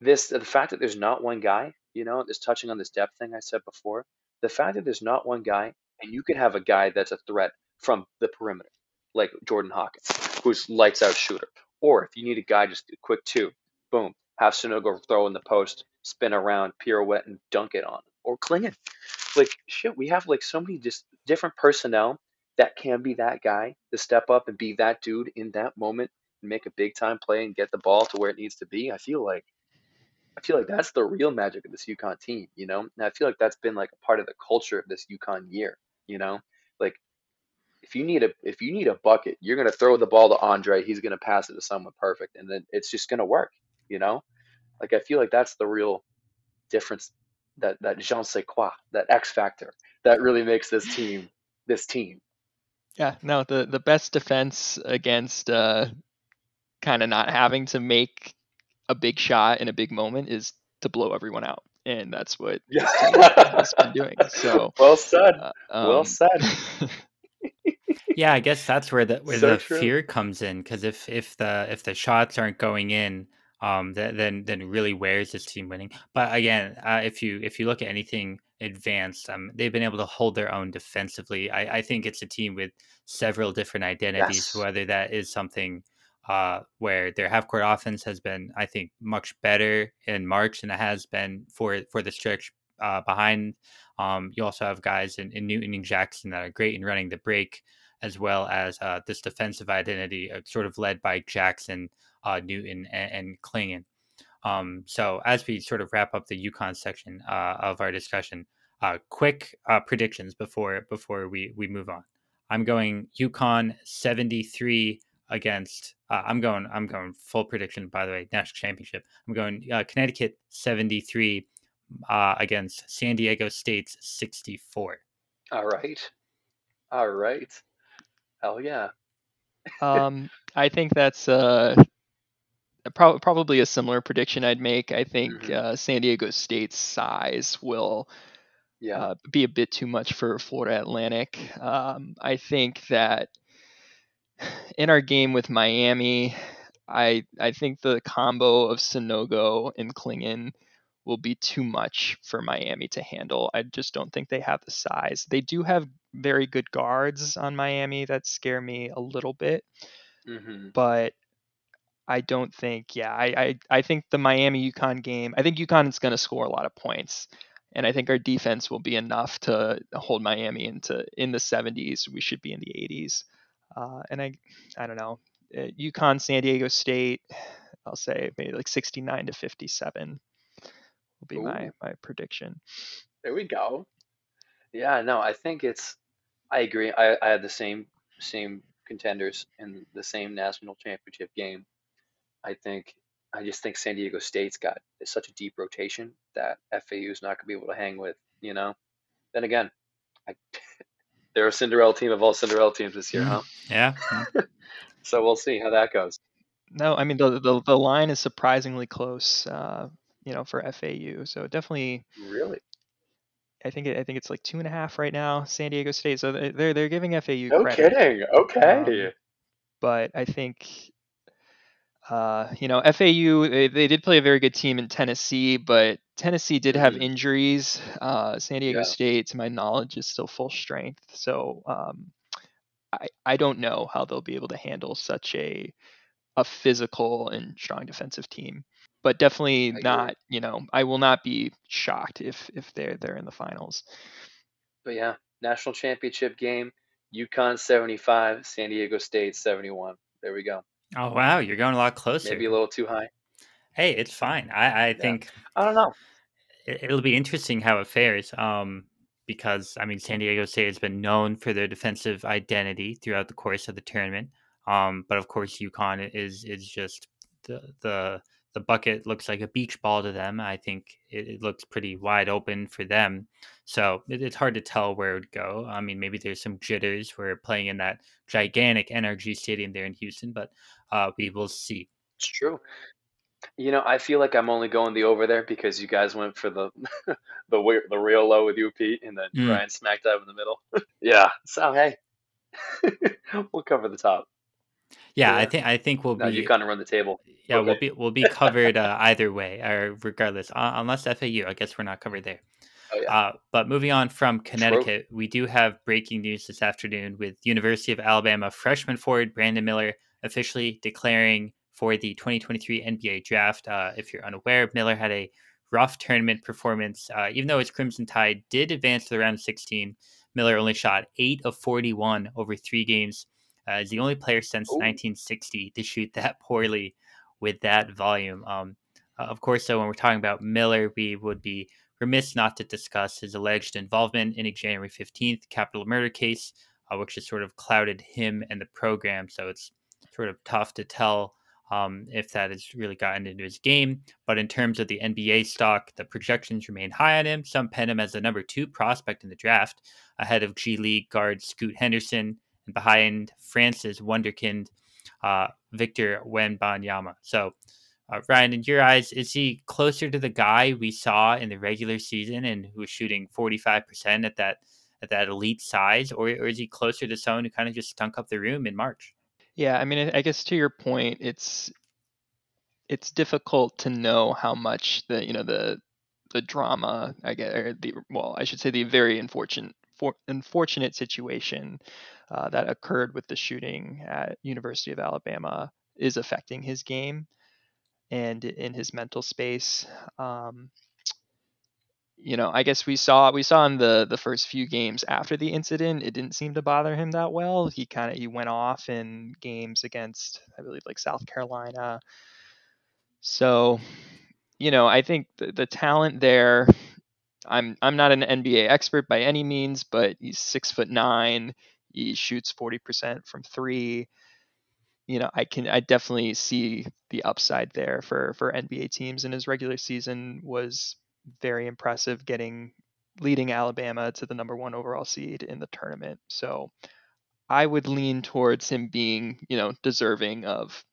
this the fact that there's not one guy, you know, just touching on this depth thing I said before, the fact that there's not one guy and you could have a guy that's a threat from the perimeter. like Jordan Hawkins, who's lights out shooter. Or if you need a guy just a quick two, boom, have Sanogo throw in the post, spin around, pirouette, and dunk it on. Or Clingan. Like shit, we have like so many just different personnel that can be that guy to step up and be that dude in that moment and make a big time play and get the ball to where it needs to be. I feel like I feel like that's the real magic of this UConn team, you know? And I feel like that's been like a part of the culture of this UConn year, you know? Like if you need a if you need a bucket, you're gonna throw the ball to Andre, he's gonna pass it to someone perfect, and then it's just gonna work, you know? Like I feel like that's the real difference that that je ne sais quoi, that X factor that really makes this team this team. Yeah, no, the the best defense against uh kind of not having to make a big shot in a big moment is to blow everyone out. And that's what Yeah. has been doing. So well said. uh, well um, said. Yeah, I guess that's where the where So the true. fear comes in because if if the if the shots aren't going in, um, th- then then really where is this team winning? But again, uh, if you if you look at anything advanced, um, they've been able to hold their own defensively. I, I think it's a team with several different identities. Yes. Whether that is something uh, where their half court offense has been, I think, much better in March than it has been for for the stretch uh, behind. Um, you also have guys in, in Newton and Jackson that are great in running the break as well as uh, this defensive identity, uh, sort of led by Jackson, uh, Newton, and, and Clingan. Um, so as we sort of wrap up the UConn section uh, of our discussion, uh, quick uh, predictions before before we we move on. I'm going UConn 73 against. Uh, I'm going. I'm going full prediction. By the way, national championship. I'm going uh, Connecticut 73 uh, against San Diego State's 64. All right. All right. Hell yeah. um, I think that's uh, pro- probably a similar prediction I'd make. I think Mhm. uh, San Diego State's size will Yeah. uh, be a bit too much for Florida Atlantic. Um, I think that in our game with Miami, I I think the combo of Sanogo and Clingan will be too much for Miami to handle. I just don't think they have the size. They do have very good guards on Miami that scare me a little bit, hmm but I don't think. Yeah, I I, I think the Miami UConn game. I think UConn is going to score a lot of points, and I think our defense will be enough to hold Miami into in the 70s. We should be in the 80s, uh, and I I don't know. Uh, UConn, San Diego State. I'll say maybe like 69 to 57 will be my my prediction. There we go. Yeah, no, I think it's I agree. I, I had the same same contenders in the same national championship game. I think I just think San Diego State's got such a deep rotation that FAU is not going to be able to hang with, you know. Then again, I, they're a Cinderella team of all Cinderella teams this year, huh? Yeah. mm. So we'll see how that goes. No, I mean the the, the line is surprisingly close. Uh, you know, for FAU, so definitely Really? I think it, I think it's like two and a half right now. San Diego State, so they- they're they're giving FAU No credit, kidding. Okay. Um, but I think uh, you know FAU they, they did play a very good team in Tennessee, but Tennessee did have Mhm. injuries. Uh, San Diego Yeah. State, to my knowledge, is still full strength, so um, I I don't know how they'll be able to handle such a a physical and strong defensive team. But definitely not, you know, I will not be shocked if if they're they're in the finals. But yeah, national championship game, UConn 75, San Diego State 71. There we go. Oh wow, you're going a lot closer. Maybe a little too high. Hey, it's fine. I, I think I don't know. it, it'll be interesting how it fares. Um, because I mean, San Diego State has been known for their defensive identity throughout the course of the tournament. Um, but of course, UConn is is just the the the bucket looks like a beach ball to them. I think it, it looks pretty wide open for them. So it, it's hard to tell where it would go. I mean, maybe there's some jitters. We're playing in that gigantic NRG stadium there in Houston, but uh, we will see. It's true. You know, I feel like I'm only going the over there because you guys went for the the wi- the real low with UP and then Mm. Brian smacked out in the middle. yeah. So hey, we'll cover the top. Yeah, I think I think we'll Now be you kind of run the table. Yeah, we'll be we'll be covered uh, either way, or regardless, uh, unless FAU. I guess we're not covered there. Oh yeah. Uh, but moving on from Connecticut, we do have breaking news this afternoon with University of Alabama freshman forward Brandon Miller officially declaring for the 2023 NBA draft. Uh, if you're unaware, Miller had a rough tournament performance. Uh, even though his Crimson Tide did advance to the round of 16, Miller only shot 8 of 41 over three games. Uh, is the only player since Ooh. 1960 to shoot that poorly with that volume. Um, uh, of course, so when we're talking about Miller, we would be remiss not to discuss his alleged involvement in a January 15th capital murder case, uh, which has sort of clouded him and the program. So it's sort of tough to tell um, if that has really gotten into his game. But in terms of the NBA stock, the projections remain high on him. Some pen him as the number two prospect in the draft, ahead of G League guard Scoot Henderson and behind France's wonderkind uh, Victor Wembanyama. So, uh, Ryan, in your eyes, is he closer to the guy we saw in the regular season and who was shooting 45% at that at that elite size, or, or is he closer to someone who kind of just stunk up the room in March? Yeah, I mean, I guess to your point, it's it's difficult to know how much the you know the the drama I get or the well I should say the very unfortunate for, unfortunate situation uh, that occurred with the shooting at University of Alabama is affecting his game and in his mental space. Um, you know, I guess we saw we saw in the the first few games after the incident, it didn't seem to bother him that well. He kind of he went off in games against I believe like South Carolina. So, you know, I think the, the talent there. I'm I'm not an NBA expert by any means, but he's six foot nine. He shoots forty percent from three. You know, I can I definitely see the upside there for for NBA teams. And his regular season was very impressive, getting leading Alabama to the number one overall seed in the tournament. So I would lean towards him being, you know, deserving of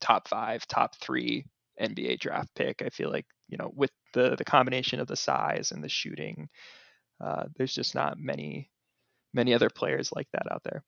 top five, top three NBA draft pick. I feel like, you know, with the the combination of the size and the shooting, uh, there's just not many many other players like that out there.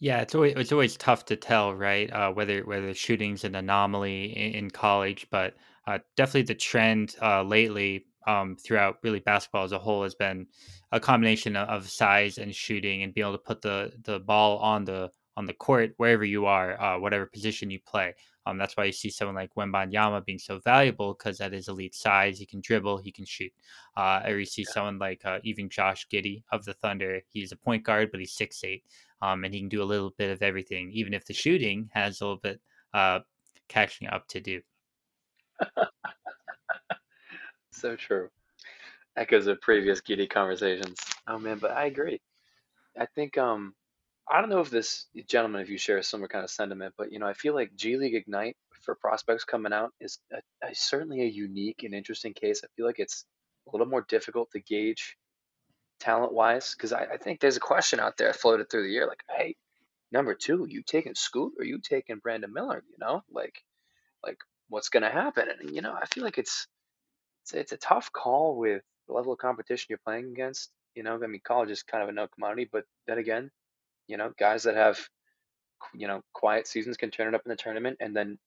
Yeah, it's always it's always tough to tell, right? Uh, whether whether shooting's an anomaly in, in college, but uh, definitely the trend uh, lately um, throughout really basketball as a whole has been a combination of, size and shooting and being able to put the the ball on the on the court wherever you are, uh, whatever position you play. Um, that's why you see someone like Wembanyama being so valuable because that is elite size, he can dribble, he can shoot. Uh, or you see someone like uh, even Josh Giddey of the Thunder. He's a point guard, but he's six eight, um, and he can do a little bit of everything, even if the shooting has a little bit uh, catching up to do. So true. Echoes of previous Giddey conversations. Oh man, but I agree. I think um I don't know if this gentleman, if you share a similar kind of sentiment, but you know, I feel like G League Ignite for prospects coming out is a, a, certainly a unique and interesting case. I feel like it's a little more difficult to gauge talent wise because I, I think there's a question out there floated through the year like, hey, number two, you taking Scoot or you taking Brandon Miller? You know, like, like what's gonna happen? And you know, I feel like it's it's it's a tough call with the level of competition you're playing against. You know, I mean, college is kind of a no commodity, but then again, you know, guys that have you know quiet seasons can turn it up in the tournament and then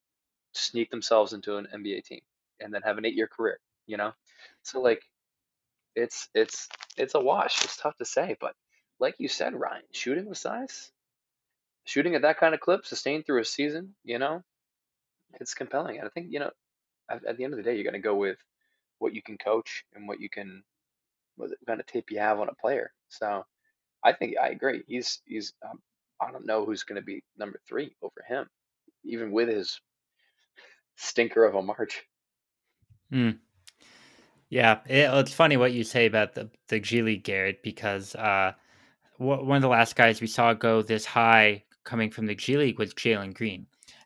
sneak themselves into an NBA team and then have an eight year career. You know, so like it's it's it's a wash. It's tough to say, but like you said, Ryan, shooting with size, shooting at that kind of clip, sustained through a season, you know, it's compelling. And I think you know, at, at the end of the day, you're going to go with what you can coach and what you can, what kind of tape you have on a player. So I think I agree. He's he's um, I don't know who's going to be number three over him, even with his stinker of a March. Mm. Yeah, it, it's funny what you say about the the G League Garrett because uh, one of the last guys we saw go this high coming from the G League was Jalen Green,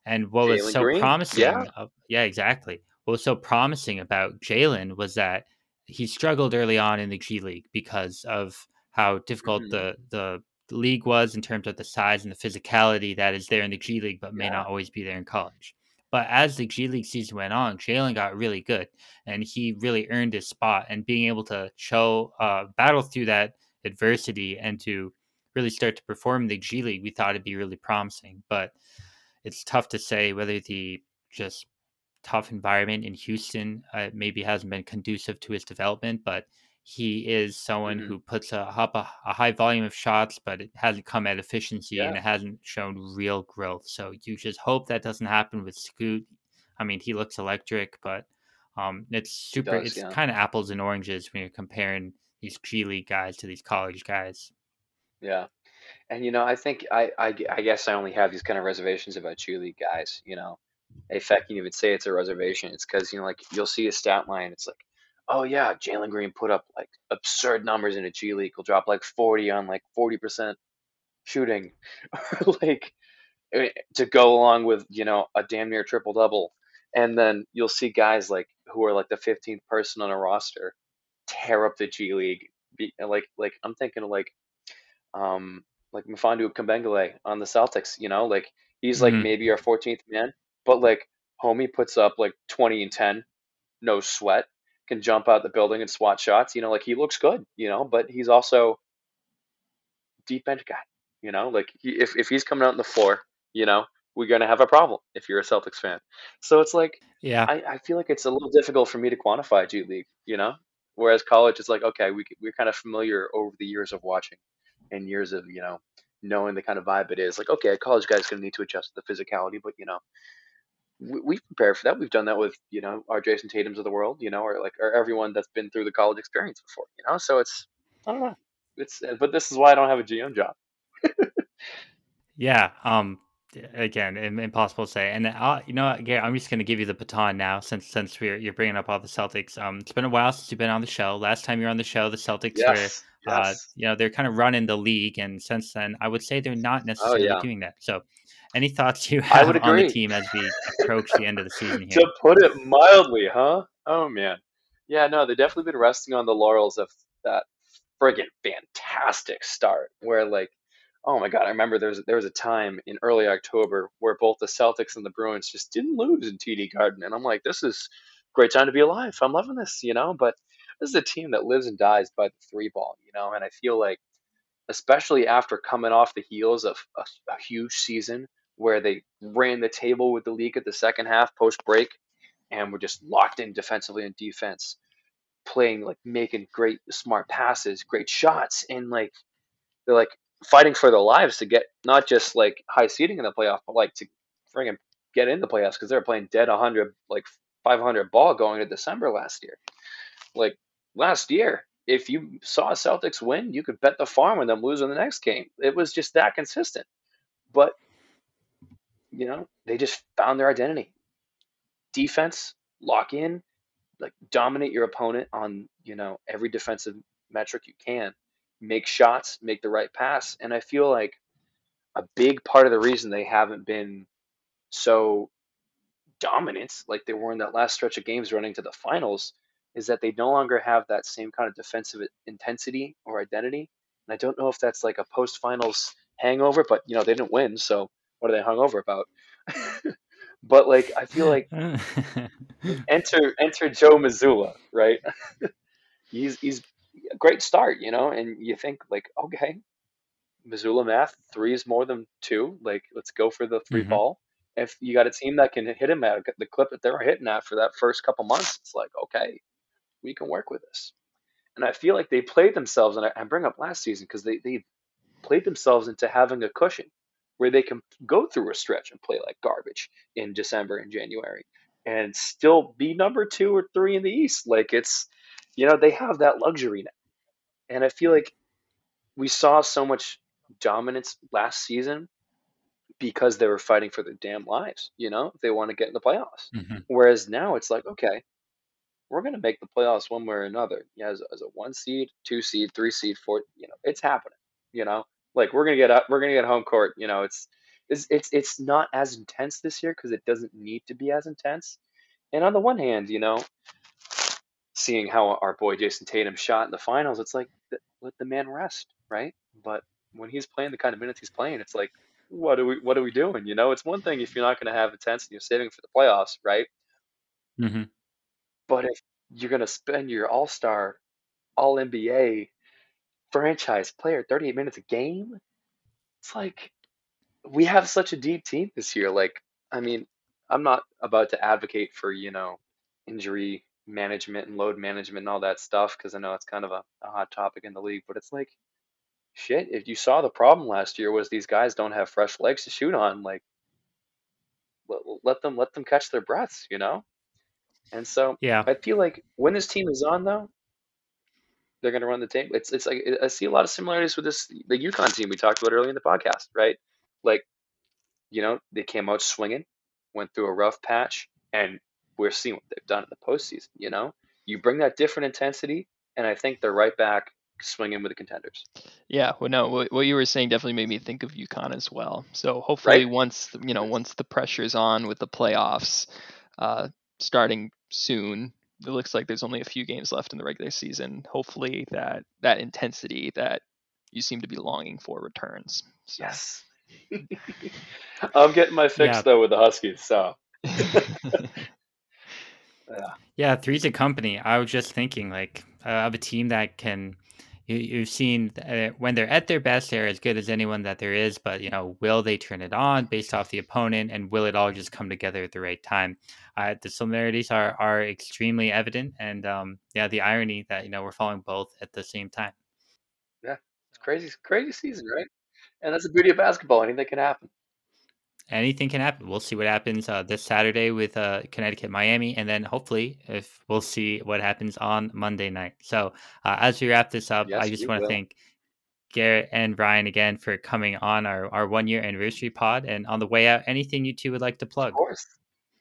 and what was so Green? promising, Yeah. of, yeah, exactly. What was so promising about Jalen was that he struggled early on in the G League because of how difficult Mhm. the the league was in terms of the size and the physicality that is there in the G League, but may Yeah. not always be there in college. But as the G League season went on, Jalen got really good, and he really earned his spot. And being able to show, uh, battle through that adversity, and to really start to perform in the G League, we thought it'd be really promising. But it's tough to say whether the just tough environment in Houston uh, maybe hasn't been conducive to his development, but he is someone Mhm. who puts a, up a, a high volume of shots, but it hasn't come at efficiency and it hasn't shown real growth. So you just hope that doesn't happen with Scoot. I mean, he looks electric, but um, it's super. does, it's yeah. kind of apples and oranges when you're comparing these G League guys to these college guys. Yeah. And you know, I think I, I, I guess I only have these kind of reservations about G League guys. You know, if I can even say it's a reservation, it's because you know, like you'll see a stat line. It's like, oh yeah, Jalen Green put up like absurd numbers in a G League. He'll drop like forty on like forty percent shooting, like eh, to go along with you know a damn near triple double. And then you'll see guys like who are like the fifteenth person on a roster tear up the G League. Be, like like I'm thinking of like um, like Mfiondu Kabengele on the Celtics. You know, like he's like Mhm. maybe our 14th man, but like homie puts up like 20 and 10, no sweat, can jump out the building and swat shots. You know, like he looks good. You know, but he's also deep end guy. You know, like he, if if he's coming out on the floor, you know, we're gonna have a problem if you're a Celtics fan. So it's like Yeah. I, I feel like it's a little difficult for me to quantify G League, you know? Whereas college, is like, okay, we, we're kind of familiar over the years of watching and years of, you know, knowing the kind of vibe it is. Like, okay, a college guy's going to need to adjust to the physicality, but, you know, we, we've prepared for that. We've done that with, you know, our Jayson Tatum's of the world, you know, or like, or everyone that's been through the college experience before, you know? So it's, I don't know. It's, but this is why I don't have a GM job. Yeah. Um. Again, impossible to say. And uh, you know, Gary, I'm just going to give you the baton now, since since we're you're bringing up all the Celtics. Um, it's been a while since you've been on the show. Last time you were on the show, the Celtics were, Yes. uh, you know, they're kind of running the league, and since then, I would say they're not necessarily Oh, yeah. doing that. So, any thoughts you have on the team as we approach the end of the season here? to put it mildly, huh? Oh man, yeah, no, they've definitely been resting on the laurels of that friggin' fantastic start. Where like, oh my god, I remember there was there was a time in early October where both the Celtics and the Bruins just didn't lose in TD Garden, and I'm like, this is great time to be alive. I'm loving this, you know. But this is a team that lives and dies by the three ball, you know, and I feel like, especially after coming off the heels of a, a huge season where they ran the table with the league at the second half post break and were just locked in defensively and defense, playing like making great smart passes, great shots, and like they're like fighting for their lives to get not just like high seeding in the playoff, but like to friggin' get in the playoffs because they were playing dead 100 like 500 ball going to December last year. Like last year, if you saw Celtics win, you could bet the farm on them losing the next game. It was just that consistent. But you know, they just found their identity. Defense, lock in, like dominate your opponent on, you know, every defensive metric you can. Make shots, make the right pass. And I feel like a big part of the reason they haven't been so dominant like they were in that last stretch of games running to the finals is that they no longer have that same kind of defensive intensity or identity. And I don't know if that's like a post finals hangover, but you know, they didn't win, so what are they hungover about? but like I feel like enter enter Joe Mazzulla, right? he's he's a great start, you know, and you think like, okay, Mazzulla math, three is more than two. Like, let's go for the 3 Mhm. ball. If you got a team that can hit him at the clip that they were hitting at for that first couple months, it's like, okay, we can work with this. And I feel like they played themselves, and I, I bring up last season because they, they played themselves into having a cushion where they can go through a stretch and play like garbage in December and January and still be number two or three in the East. Like it's, you know, they have that luxury now. And I feel like we saw so much dominance last season because they were fighting for their damn lives, you know, they want to get in the playoffs. Mhm. Whereas now it's like, okay, we're going to make the playoffs one way or another. As, as a one seed, two seed, three seed, four, you know, it's happening, you know, like we're going to get up, we're going to get home court, you know, it's, it's, it's, it's not as intense this year because it doesn't need to be as intense. And on the one hand, you know, seeing how our boy Jayson Tatum shot in the finals, it's like let the man rest, right? But when he's playing the kind of minutes he's playing, it's like, what are we, what are we doing? You know, it's one thing if you're not going to have intensity, you're saving for the playoffs, right? Mhm. But if you're going to spend your All Star, All NBA franchise player 38 minutes a game, it's like we have such a deep team this year. Like, I mean, I'm not about to advocate for, you know, injury management and load management and all that stuff because I know it's kind of a, a hot topic in the league. But it's like, shit, if you saw the problem last year was these guys don't have fresh legs to shoot on, like let, let them let them catch their breaths, you know. And so Yeah. I feel like when this team is on though, they're going to run the table. It's it's like I see a lot of similarities with this the UConn team we talked about earlier in the podcast, right? Like, you know, they came out swinging, went through a rough patch, and we're seeing what they've done in the postseason. You know, you bring that different intensity, and I think they're right back swinging with the contenders. Yeah, well, no, what, what you were saying definitely made me think of UConn as well. So hopefully, Right. once you know, once the pressure's on with the playoffs uh, starting soon, it looks like there's only a few games left in the regular season. Hopefully, that that intensity that you seem to be longing for returns. So. Yes. I'm getting my fix Yeah. though with the Huskies. So Yeah, yeah, three's a company. I was just thinking, like, uh, of a team that can. You, you've seen uh, when they're at their best, they're as good as anyone that there is. But you know, will they turn it on based off the opponent, and will it all just come together at the right time? Uh, the similarities are are extremely evident, and um, yeah, the irony that you know we're following both at the same time. Yeah, it's crazy, crazy season, right? And that's the beauty of basketball. Anything can happen. Anything can happen. We'll see what happens uh, this Saturday with uh, Connecticut, Miami, and then hopefully, if we'll see what happens on Monday night. So, uh, as we wrap this up, Yes, I just want to thank Garrett and Ryan again for coming on our, our one year anniversary pod. And on the way out, anything you two would like to plug? Of course.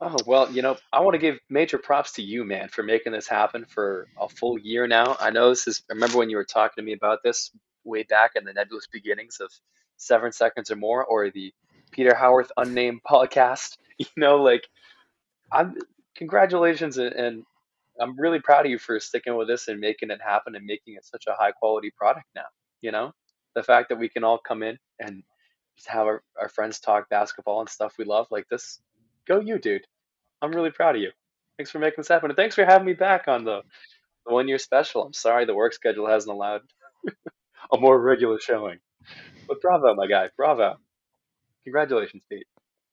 Oh, well, you know, I want to give major props to you, man, for making this happen for a full year now. I know this is, I remember when you were talking to me about this way back in the nebulous beginnings of Seven Seconds or More or the Peter Howarth Unnamed podcast. You know, like, I'm, congratulations, and, and I'm really proud of you for sticking with this and making it happen and making it such a high quality product now. You know, the fact that we can all come in and just have our, our friends talk basketball and stuff we love like this go you, dude. I'm really proud of you. Thanks for making this happen. And thanks for having me back on the, the one year special. I'm sorry the work schedule hasn't allowed a more regular showing. But bravo, my guy. Bravo. Congratulations, Pete.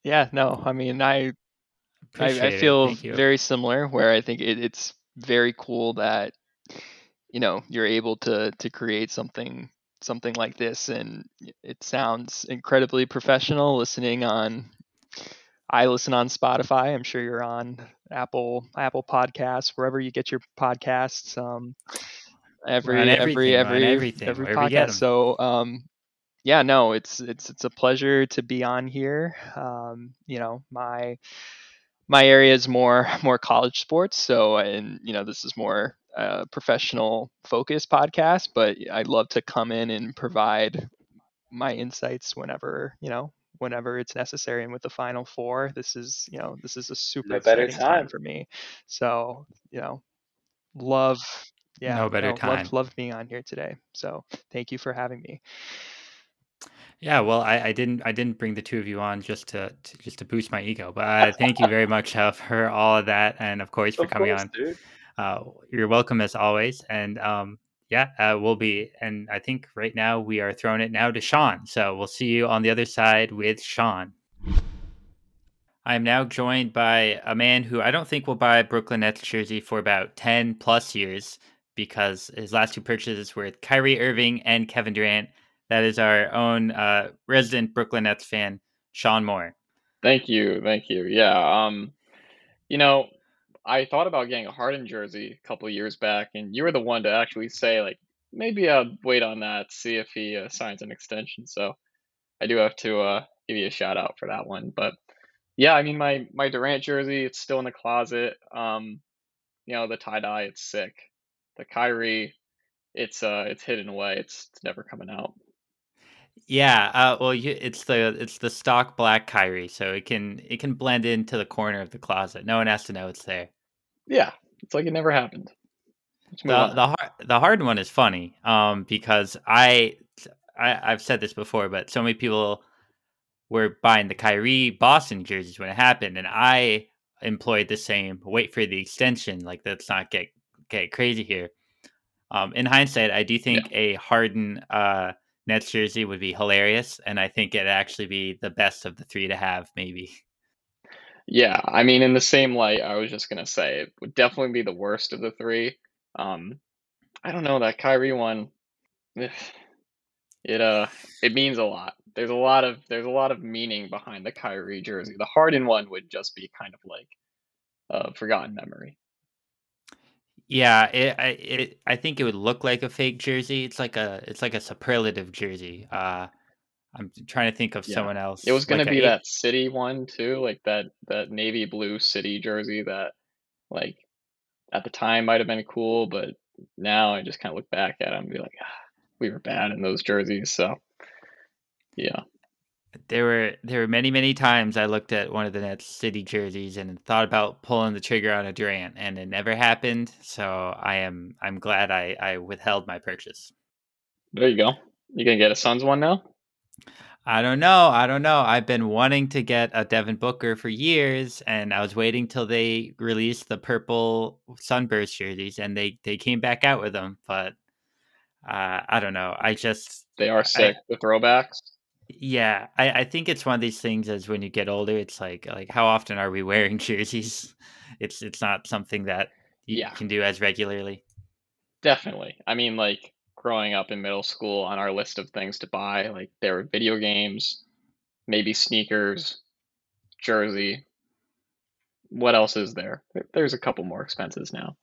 Yeah, no, I mean, I I, I feel very similar where I think it, it's very cool that you know you're able to to create something something like this and it sounds incredibly professional listening on I listen on Spotify. I'm sure you're on Apple Apple Podcasts, wherever you get your podcasts. Um, every on every everything, we're on every every wherever you get podcast. 'em. So um, yeah, no, it's it's it's a pleasure to be on here. Um, you know, my my area is more more college sports, so and you know this is more uh, professional focused podcast, but I'd love to come in and provide my insights whenever you know whenever it's necessary. And with the final four, this is you know this is a super No better time time. for me. So you know, love. Yeah, No better no, time. Loved, loved being on here today. So thank you for having me. Yeah, well, I, I didn't I didn't bring the two of you on just to, to just to boost my ego, but uh, thank you very much uh, for all of that, and of course for Of coming course, on. dude. Uh, you're welcome as always, and um, yeah, uh, we'll be. And I think right now we are throwing it now to Sean. So we'll see you on the other side with Sean. I am now joined by a man who I don't think will buy a Brooklyn Nets jersey for about 10 plus years because his last two purchases were with Kyrie Irving and Kevin Durant. That is our own uh, resident Brooklyn Nets fan, Sean Moore. Thank you, thank you. Yeah, um, you know, I thought about getting a Harden jersey a couple years back, and you were the one to actually say like maybe I'll wait on that, see if he uh, signs an extension. So I do have to uh, give you a shout out for that one. But yeah, I mean my my Durant jersey, it's still in the closet. Um, you know the tie dye, it's sick. The Kyrie, it's uh it's hidden away. It's it's never coming out. Yeah, uh, well, you, it's the it's the stock black Kyrie, so it can it can blend into the corner of the closet. No one has to know it's there. Yeah, it's like it never happened. The the hard the hard one is funny, um, because I, I I've said this before, but so many people were buying the Kyrie Boston jerseys when it happened, and I employed the same wait for the extension. Like let's not get get crazy here. Um, in hindsight, I do think a Harden uh, Nets jersey would be hilarious, and I think it'd actually be the best of the three to have, maybe. Yeah, I mean, in the same light, I was just gonna say it would definitely be the worst of the three. Um, I don't know that Kyrie one. It uh, it means a lot. There's a lot of there's a lot of meaning behind the Kyrie jersey. The Harden one would just be kind of like a forgotten memory. Yeah, it, I it I think it would look like a fake jersey. It's like a it's like a superlative jersey. Uh, I'm trying to think of Yeah. someone else. It was gonna like be eight- that city one too, like that that navy blue city jersey that like at the time might have been cool, but now I just kind of look back at it and be like, ah, we were bad in those jerseys. So yeah, There were there were many many times I looked at one of the Nets city jerseys and thought about pulling the trigger on a Durant, and it never happened. So I am I'm glad I I withheld my purchase. there you go. You gonna get a Suns one now? I don't know. I don't know. I've been wanting to get a Devin Booker for years, and I was waiting till they released the purple sunburst jerseys, and they they came back out with them. But uh, I don't know. I just They are sick. the throwbacks. Yeah. I, I think it's one of these things. As when you get older, it's like like how often are we wearing jerseys? It's it's not something that you Yeah. can do as regularly. Definitely. I mean, like growing up in middle school, on our list of things to buy, like there were video games, maybe sneakers, jersey. What else is there? There- There's a couple more expenses now.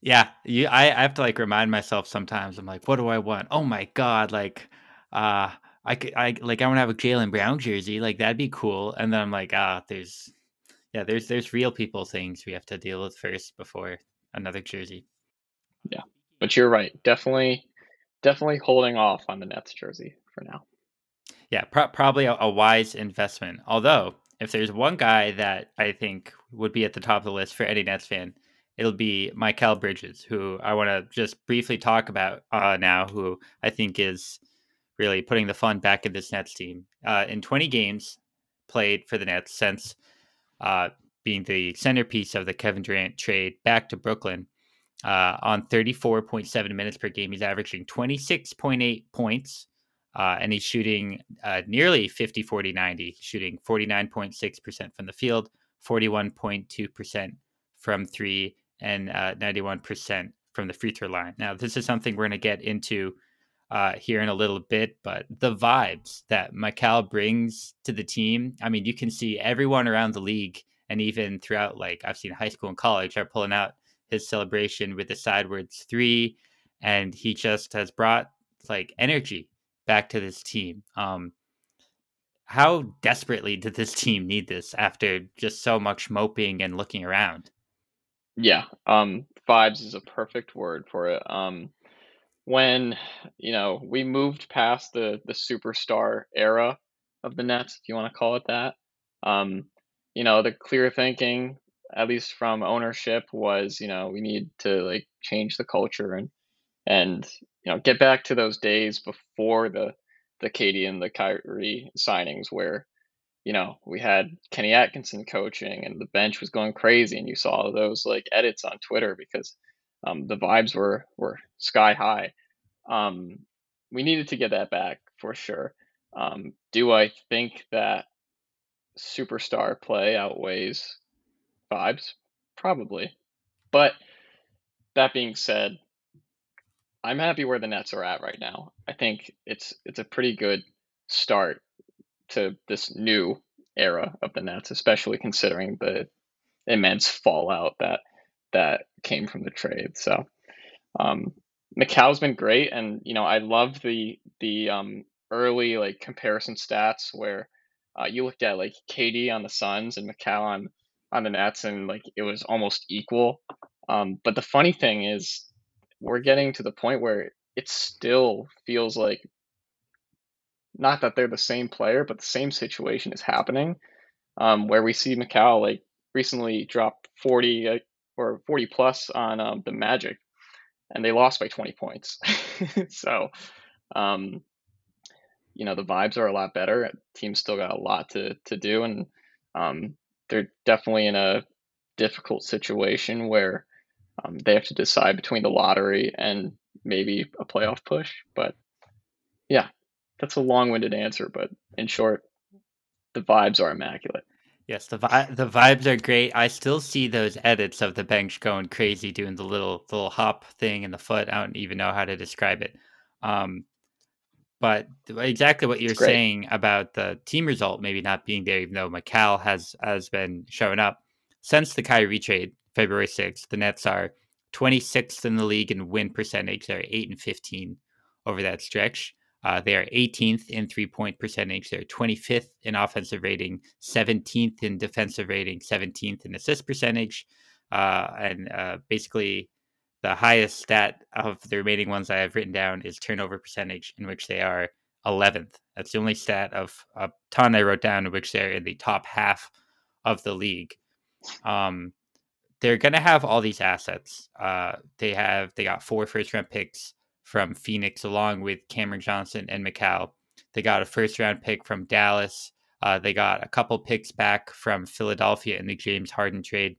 Yeah, you. I, I have to like remind myself sometimes. I'm like, what do I want? Oh my god, like, uh, I could, I like, I want to have a Jaylen Brown jersey. Like that'd be cool. And then I'm like, ah, there's, yeah, there's there's real people things we have to deal with first before another jersey. Yeah. But you're right. Definitely, definitely holding off on the Nets jersey for now. Yeah, pro- probably a, a wise investment. Although, if there's one guy that I think would be at the top of the list for any Nets fan, it'll be Mikal Bridges, who I want to just briefly talk about uh, now, who I think is really putting the fun back in this Nets team. Uh, in 20 games played for the Nets since uh, being the centerpiece of the Kevin Durant trade back to Brooklyn, uh, on 34.7 minutes per game, he's averaging 26.8 points. Uh, and he's shooting uh, nearly 50 40 90, shooting 49.6% from the field, 41.2% from three, and uh, 91% from the free throw line. Now, this is something we're going to get into uh, here in a little bit, but the vibes that Mikal brings to the team, I mean, you can see everyone around the league and even throughout, like I've seen high school and college, are pulling out his celebration with the sidewards three, and he just has brought like energy back to this team. Um, how desperately did this team need this after just so much moping and looking around? Yeah, um, vibes is a perfect word for it. Um, when you know we moved past the the superstar era of the Nets, if you want to call it that, um, you know the clear thinking, at least from ownership, was you know we need to like change the culture and and you know get back to those days before the the KD and the Kyrie signings where you know, we had Kenny Atkinson coaching and the bench was going crazy and you saw those like edits on Twitter because um, the vibes were were sky high. Um, we needed to get that back for sure. Um, do I think that superstar play outweighs vibes? Probably. But that being said, I'm happy where the Nets are at right now. I think it's it's a pretty good start to this new era of the Nets, especially considering the immense fallout that that came from the trade. So um Mikal's been great and you know I love the the um early like comparison stats where uh, you looked at like KD on the Suns and Mikal on on the Nets and like it was almost equal. Um but the funny thing is we're getting to the point where it still feels like not that they're the same player, but the same situation is happening. Um, where we see Mikal like recently 40 uh, or 40 plus on um, the Magic, and they lost by 20 points. so, um, you know, the vibes are a lot better. Team's still got a lot to to do, and um, they're definitely in a difficult situation where um, they have to decide between the lottery and maybe a playoff push. But yeah, that's a long-winded answer, but in short, the vibes are immaculate. Yes, the vi- the vibes are great. I still see those edits of the bench going crazy, doing the little the little hop thing in the foot. I don't even know how to describe it. Um, but exactly what you're saying about the team result maybe not being there, even though Mikal has has been showing up since the Kyrie trade, February 6th. The Nets are 26th in the league in win percentage. They're eight and 15 over that stretch. Uh, they are 18th in three point percentage. They're 25th in offensive rating, 17th in defensive rating, 17th in assist percentage, uh, and uh, basically the highest stat of the remaining ones I have written down is turnover percentage, in which they are 11th. That's the only stat of a ton I wrote down in which they're in the top half of the league. Um, they're going to have all these assets. Uh, they have they got four first round picks from Phoenix, along with Cameron Johnson and Mikal. They got a first round pick from Dallas. Uh, they got a couple picks back from Philadelphia in the James Harden trade.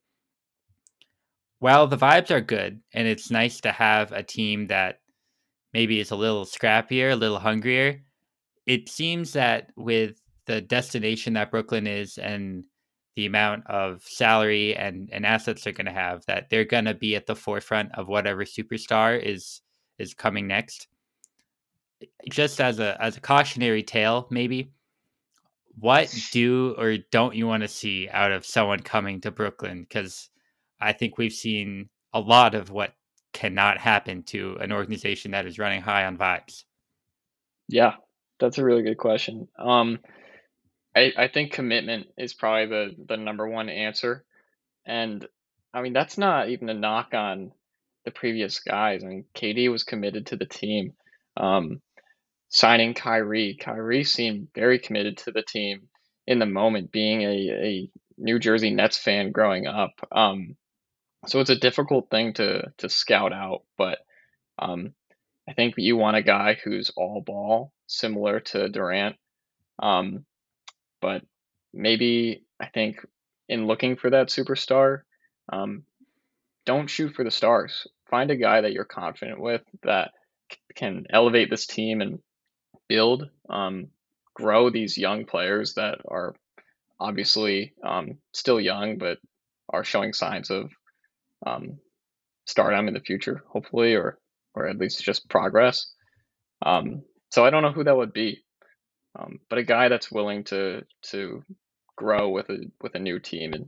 Well, the vibes are good, and it's nice to have a team that maybe is a little scrappier, a little hungrier. It seems that with the destination that Brooklyn is and the amount of salary and, and assets they're going to have, that they're going to be at the forefront of whatever superstar is is coming next. Just as a as a cautionary tale, maybe what do or don't you want to see out of someone coming to Brooklyn? Because I think we've seen a lot of what cannot happen to an organization that is running high on vibes. Yeah, that's a really good question. Um, I, I think commitment is probably the, the number one answer. And I mean, that's not even a knock on the previous guys. and KD was committed to the team. Um, signing Kyrie, Kyrie seemed very committed to the team in the moment, being a, a New Jersey Nets fan growing up. Um, so it's a difficult thing to to scout out, but um, I think you want a guy who's all ball, similar to Durant. Um, but maybe I think in looking for that superstar, um, don't shoot for the stars. Find a guy that you're confident with that can elevate this team and build, um, grow these young players that are obviously um, still young, but are showing signs of um, stardom in the future, hopefully, or or at least just progress. Um, so I don't know who that would be, um, but a guy that's willing to to grow with a with a new team and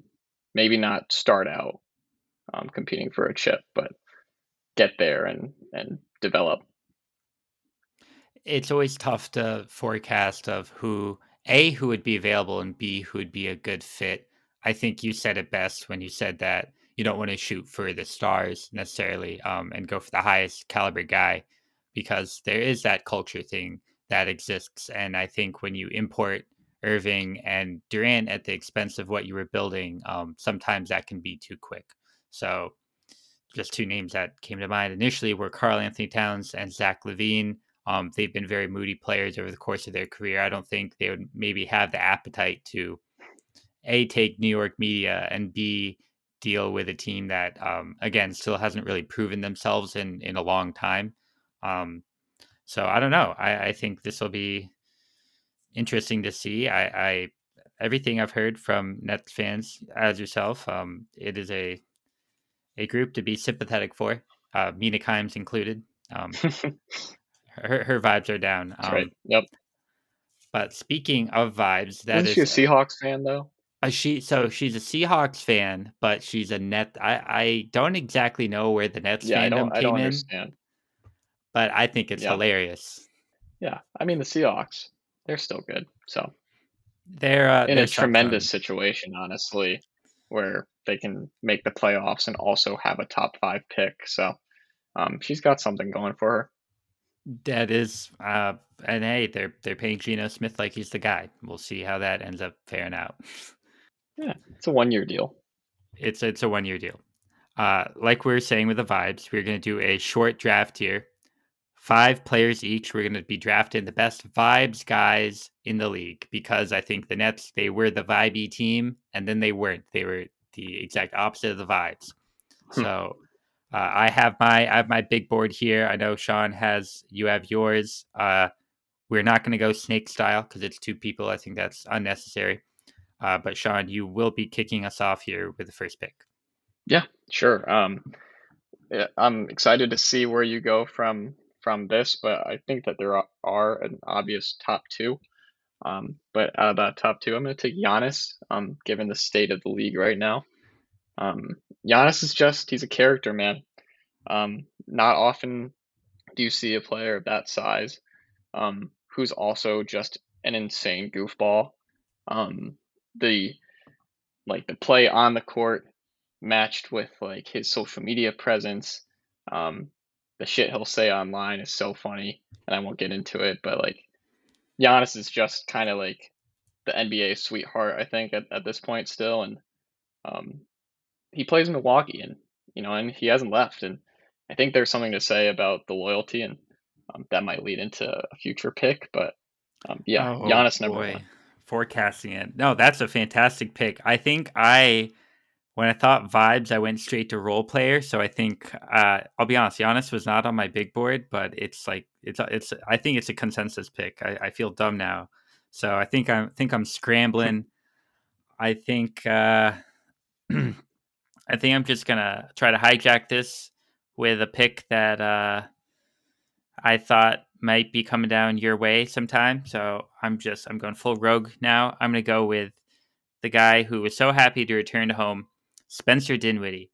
maybe not start out um, competing for a chip, but get there and and develop. It's always tough to forecast of who a who would be available and b who would be a good fit. I think you said it best when you said that you don't want to shoot for the stars necessarily um, and go for the highest caliber guy because there is that culture thing that exists. And I think when you import Irving and Durant at the expense of what you were building, um, sometimes that can be too quick. So, just two names that came to mind initially were Karl-Anthony Towns and Zach LaVine. Um, they've been very moody players over the course of their career. I don't think they would maybe have the appetite to a take New York media and b deal with a team that, um, again, still hasn't really proven themselves in in a long time. Um, so I don't know. I, I think this will be interesting to see. I, I everything I've heard from Nets fans, as yourself, um, it is a a group to be sympathetic for. Uh, Mina Kimes included. Um, her her vibes are down. That's right. Um, Yep. but speaking of vibes, that Isn't is she a Seahawks fan though? Uh, she so she's a Seahawks fan, but she's a net. I I don't exactly know where the Nets Yeah, I fandom don't. I came don't in, understand. but I think it's Yeah. hilarious. Yeah, I mean the Seahawks, they're still good. So They're uh, in they're a tremendous situation, honestly, where they can make the playoffs and also have a top five pick. So um, she's got something going for her. That is, uh, and hey, they're they're paying Geno Smith like he's the guy. We'll see how that ends up faring out. Yeah, it's a one year deal. It's it's a one year deal. Uh, like we were saying with the vibes, we're going to do a short draft here. Five players each. We're going to be drafting the best vibes guys in the league because I think the Nets they were the vibey team and then they weren't. They were the exact opposite of the vibes. Hmm. So uh, I have my I have my big board here. I know Sean has you have yours. Uh, we're not going to go snake style because it's two people. I think that's unnecessary. Uh, but Sean, you will be kicking us off here with the first pick. Yeah, sure. Um, I'm excited to see where you go from from this, but I think that there are, are an obvious top two. Um, but out of that top two, I'm going to take Giannis. Um, given the state of the league right now, um, Giannis is just he's a character, man. Um, not often do you see a player of that size, um, who's also just an insane goofball. Um, the like the play on the court matched with like his social media presence. Um, the shit he'll say online is so funny, and I won't get into it, but like Giannis is just kind of like the NBA sweetheart, I think, at, at this point still, and um, he plays in Milwaukee, and you know, and he hasn't left, and I think there's something to say about the loyalty, and um, that might lead into a future pick, but um, yeah, oh, Giannis number boy. one. Forecasting it. No, that's a fantastic pick. I think I when I thought vibes, I went straight to role player. So I think uh, I'll be honest, Giannis was not on my big board, but it's like it's it's. I think it's a consensus pick. I, I feel dumb now, so I think I'm think I'm scrambling. I think uh, I think I'm just gonna try to hijack this with a pick that uh, I thought might be coming down your way sometime. So I'm just I'm going full rogue now. I'm gonna go with the guy who was so happy to return to home Spencer Dinwiddie.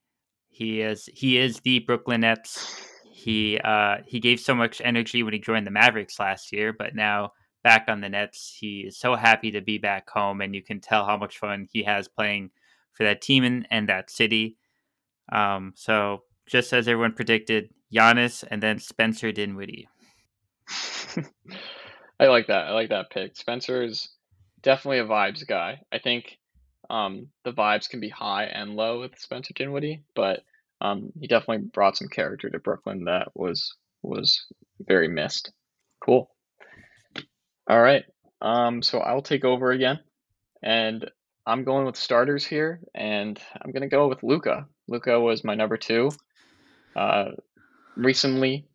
He is he is the Brooklyn Nets. He uh, he gave so much energy when he joined the Mavericks last year, but now back on the Nets, he is so happy to be back home, and you can tell how much fun he has playing for that team and, and that city. Um, so just as everyone predicted, Giannis and then Spencer Dinwiddie. I like that. I like that pick. Spencer is definitely a vibes guy. I think um, the vibes can be high and low with Spencer Dinwiddie, but um, he definitely brought some character to Brooklyn that was was very missed. Cool. All right. Um, so I'll take over again, and I'm going with starters here, and I'm gonna go with Luka. Luka was my number two. Uh, recently,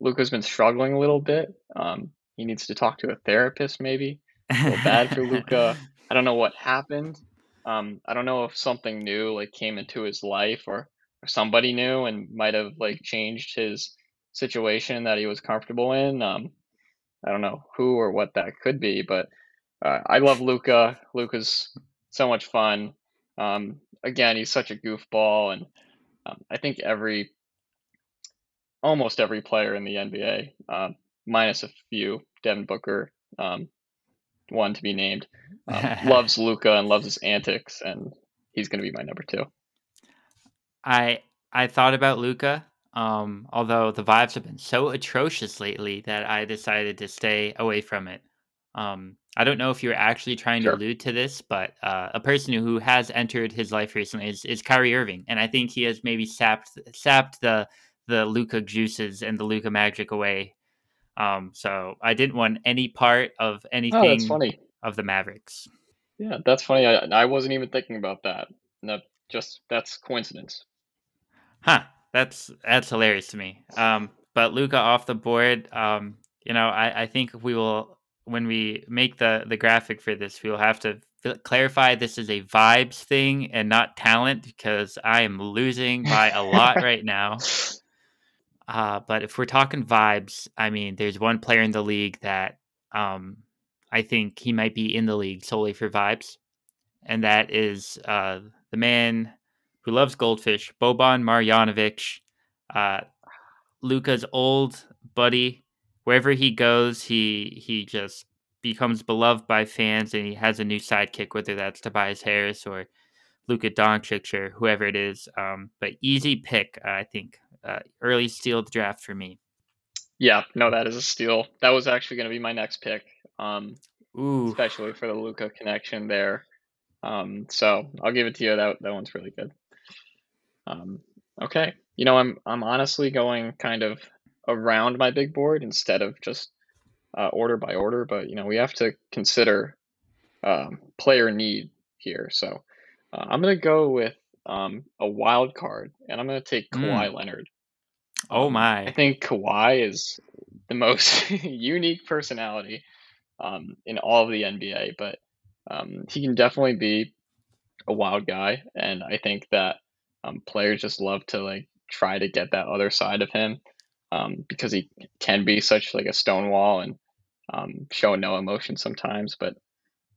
Luka's been struggling a little bit. Um, he needs to talk to a therapist, maybe. I feel bad for Luka. I don't know what happened. Um, I don't know if something new like came into his life or, or somebody new and might have like changed his situation that he was comfortable in. Um, I don't know who or what that could be, but uh, I love Luka. Luka's so much fun. Um, again, he's such a goofball, and um, I think every, almost every player in the NBA, uh, minus a few, Devin Booker, um, one to be named, um, loves Luka and loves his antics, and he's going to be my number two. I I thought about Luka, um, although the vibes have been so atrocious lately that I decided to stay away from it. Um, I don't know if you're actually trying sure. to allude to this, but uh, a person who has entered his life recently is, is Kyrie Irving, and I think he has maybe sapped sapped the the Luka juices and the Luka magic away. Um, so I didn't want any part of anything. Oh, that's funny of the Mavericks. Yeah, that's funny. I, I wasn't even thinking about that. No, just that's coincidence. Huh. That's that's hilarious to me. Um, but Luka off the board. Um, you know, I, I think we will when we make the the graphic for this, we will have to clarify this is a vibes thing and not talent because I am losing by a lot right now. Uh, but if we're talking vibes, I mean, there's one player in the league that um, I think he might be in the league solely for vibes, and that is uh, the man who loves goldfish, Boban Marjanovic, uh, Luka's old buddy. Wherever he goes, he he just becomes beloved by fans, and he has a new sidekick, whether that's Tobias Harris or Luka Doncic or whoever it is. Um, but easy pick, I think. Uh, early steal draft for me. Yeah, no, that is a steal. That was actually going to be my next pick. Um, Ooh. especially for the Luka connection there. Um, so I'll give it to you. That that one's really good. Um, okay, you know I'm I'm honestly going kind of around my big board instead of just uh, order by order. But you know we have to consider um, player need here. So uh, I'm gonna go with um, a wild card, and I'm gonna take Kawhi mm. Leonard. Oh um, my! I think Kawhi is the most unique personality um, in all of the NBA. But Um, he can definitely be a wild guy, and I think that um, players just love to like try to get that other side of him um, because he can be such like a stonewall and um, show no emotion sometimes. But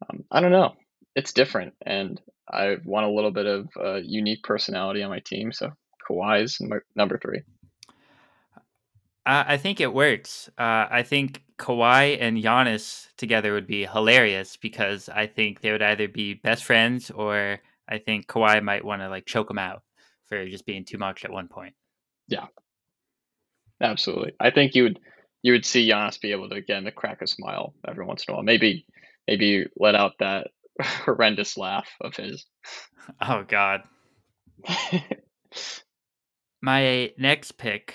um, I don't know, it's different, and I want a little bit of uh, unique personality on my team. So Kawhi is number three. I think it works. Uh, I think Kawhi and Giannis together would be hilarious because I think they would either be best friends or I think Kawhi might want to like choke him out for just being too much at one point. Yeah, absolutely. I think you would you would see Giannis be able to again to crack a smile every once in a while. Maybe maybe let out that horrendous laugh of his. Oh God. My next pick,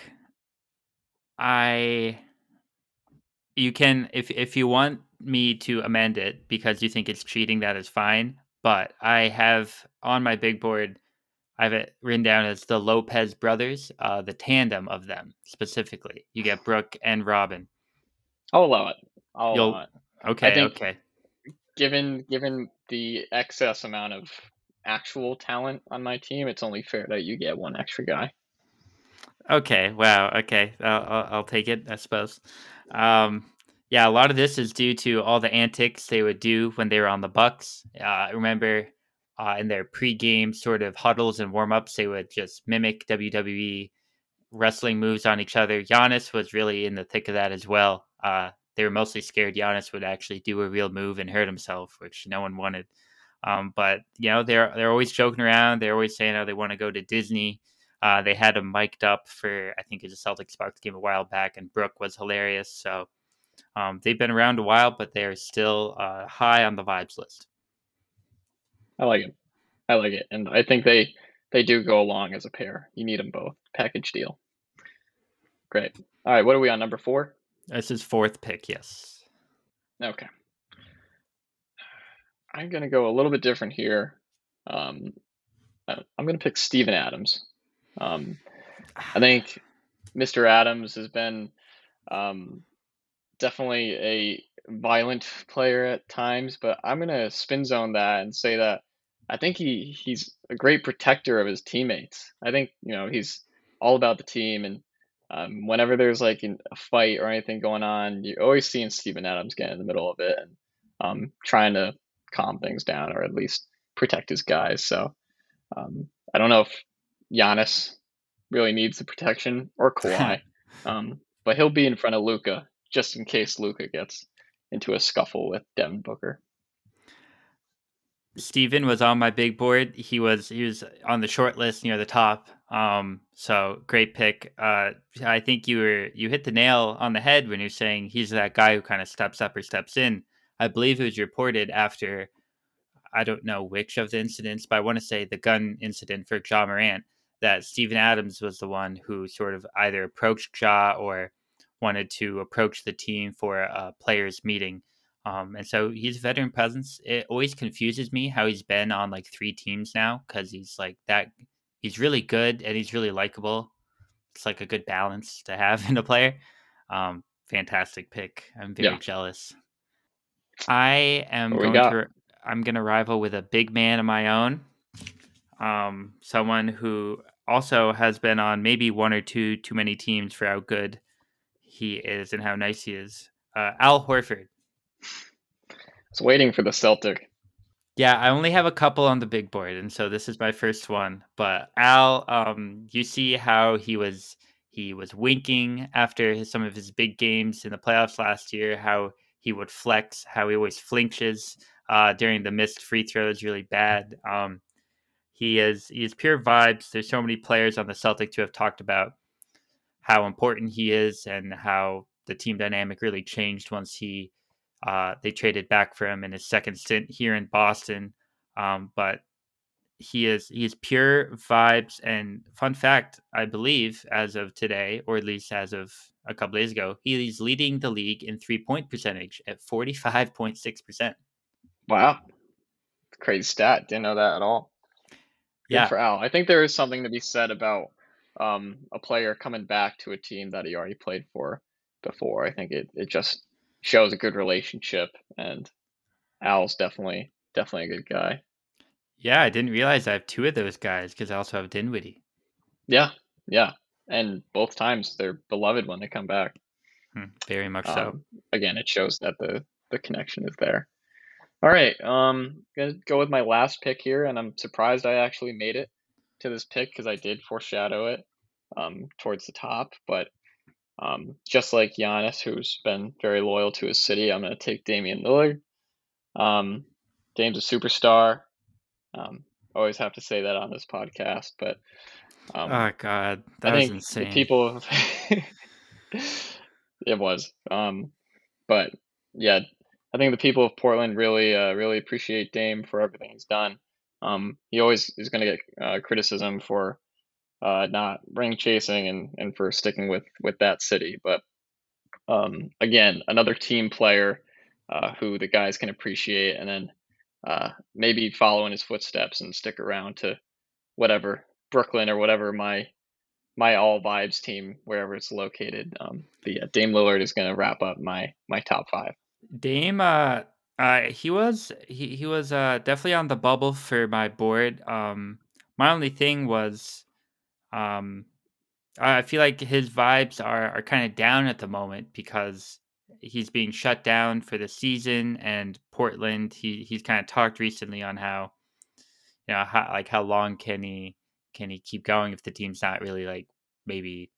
I you can if if you want me to amend it because you think it's cheating, that is fine. But I have on my big board, I have it written down as the Lopez brothers, uh, the tandem of them specifically. You get Brook and Robin. I'll allow it. I'll You'll, allow it. Okay. Okay. Given given the excess amount of actual talent on my team, it's only fair that you get one extra guy. Okay. Wow. Okay. I'll, I'll, take it. I suppose. Um, yeah, a lot of this is due to all the antics they would do when they were on the Bucks. Uh, I remember uh, in their pre-game sort of huddles and warm-ups, they would just mimic WWE wrestling moves on each other. Giannis was really in the thick of that as well. Uh, they were mostly scared Giannis would actually do a real move and hurt himself, which no one wanted. Um, but you know, they're they're always joking around. They're always saying how they want to go to Disney. Uh, they had him mic'd up for I think it was a Celtics Bucks game a while back, and Brook was hilarious. So um, they've been around a while, but they're still uh, high on the vibes list. I like it. I like it, and I think they they do go along as a pair. You need them both. Package deal. Great. All right, what are we on number four? This is fourth pick. Yes. Okay. I'm gonna go a little bit different here. Um, I'm gonna pick Steven Adams. Um, I think Mr. Adams has been um, definitely a violent player at times, but I'm gonna spin zone that and say that I think he he's a great protector of his teammates. I think you know he's all about the team, and um, whenever there's like a fight or anything going on, you're always seeing Steven Adams get in the middle of it and um, trying to calm things down or at least protect his guys. So um, I don't know if Giannis really needs the protection or Kawhi, um, but he'll be in front of Luka just in case Luka gets into a scuffle with Devin Booker. Steven was on my big board. He was he was on the short list near the top. Um, so great pick. Uh, I think you were you hit the nail on the head when you're saying he's that guy who kind of steps up or steps in. I believe it was reported after I don't know which of the incidents, but I want to say the gun incident for Ja Morant that Steven Adams was the one who sort of either approached Ja or wanted to approach the team for a players meeting. Um, and so he's a veteran presence. It always confuses me how he's been on like three teams now because he's like that. He's really good and he's really likable. It's like a good balance to have in a player. Um, fantastic pick. I'm very yeah. jealous. I am going to. I'm going to rival with a big man of my own. Um, someone who also has been on maybe one or two too many teams for how good he is and how nice he is. Uh, Al Horford. I was waiting for the Celtic. Yeah, I only have a couple on the big board, and so this is my first one. But Al, um, you see how he was he was winking after his, some of his big games in the playoffs last year. How he would flex, how he always flinches uh, during the missed free throws, really bad. Um, he is he is pure vibes. There's so many players on the Celtics who have talked about how important he is and how the team dynamic really changed once he uh, they traded back for him in his second stint here in Boston. Um, but he is he is pure vibes. And fun fact i believe as of today or at least as of a couple days ago he is leading the league in three point percentage at 45.6% wow. Crazy stat. Didn't know that at all yeah for al i think there is something to be said about um, a player coming back to a team that he already played for before. I think it, it just shows a good relationship, and Al's definitely definitely a good guy. Yeah, I didn't realize I have two of those guys because I also have Dinwiddie. Yeah, yeah, and both times they're beloved when they come back. Hmm, very much so. Um, again, it shows that the the connection is there. All right, um, gonna go with my last pick here, and I'm surprised I actually made it to this pick because I did foreshadow it um, towards the top. But um, just like Giannis, who's been very loyal to his city, I'm gonna take Damian Lillard. Um, Dame's a superstar. Um, always have to say that on this podcast, but um, oh god, that I was think insane. people. it was, um, but yeah, I think the people of Portland really, uh, really appreciate Dame for everything he's done. Um, he always is going to get uh, criticism for uh, not ring chasing and, and for sticking with with that city, but um, again, another team player uh, who the guys can appreciate, and then uh, maybe follow in his footsteps and stick around to whatever Brooklyn or whatever my my all vibes team wherever it's located. Um, but yeah, Dame Lillard is going to wrap up my my top five. Dame, uh, uh, he was he he was uh definitely on the bubble for my board. Um, my only thing was, um, I feel like his vibes are are kind of down at the moment because he's being shut down for the season, and Portland. He he's kind of talked recently on how, you know, how like how long can he can he keep going if the team's not really like maybe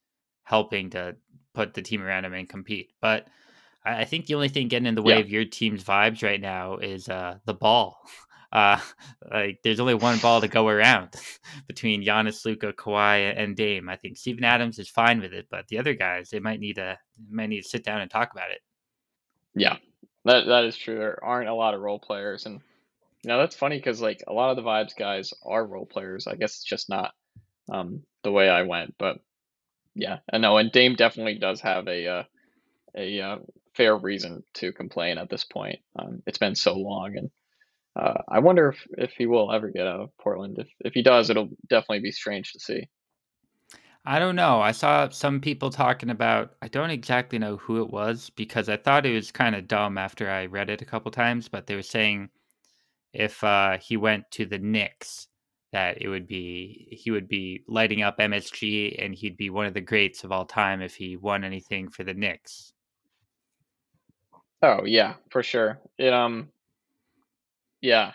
helping to put the team around him and compete, but. I think the only thing getting in the way Yeah. of your team's vibes right now is uh, the ball. Uh, like there's only one ball to go around between Giannis, Luka, Kawhi, and Dame. I think Steven Adams is fine with it, but the other guys they might need to might need to sit down and talk about it. Yeah, that that is true. There aren't a lot of role players, and you know that's funny because like a lot of the vibes guys are role players. I guess it's just not um, the way I went, but yeah, I know. And Dame definitely does have a uh, a uh, fair reason to complain at this point. Um, it's been so long, and uh, I wonder if, if he will ever get out of Portland. If if he does, it'll definitely be strange to see. I don't know. I saw some people talking about. I don't exactly know who it was because I thought it was kind of dumb after I read it a couple times. But they were saying if uh, he went to the Knicks, that it would be he would be lighting up MSG and he'd be one of the greats of all time if he won anything for the Knicks. Oh yeah, for sure. It um, yeah,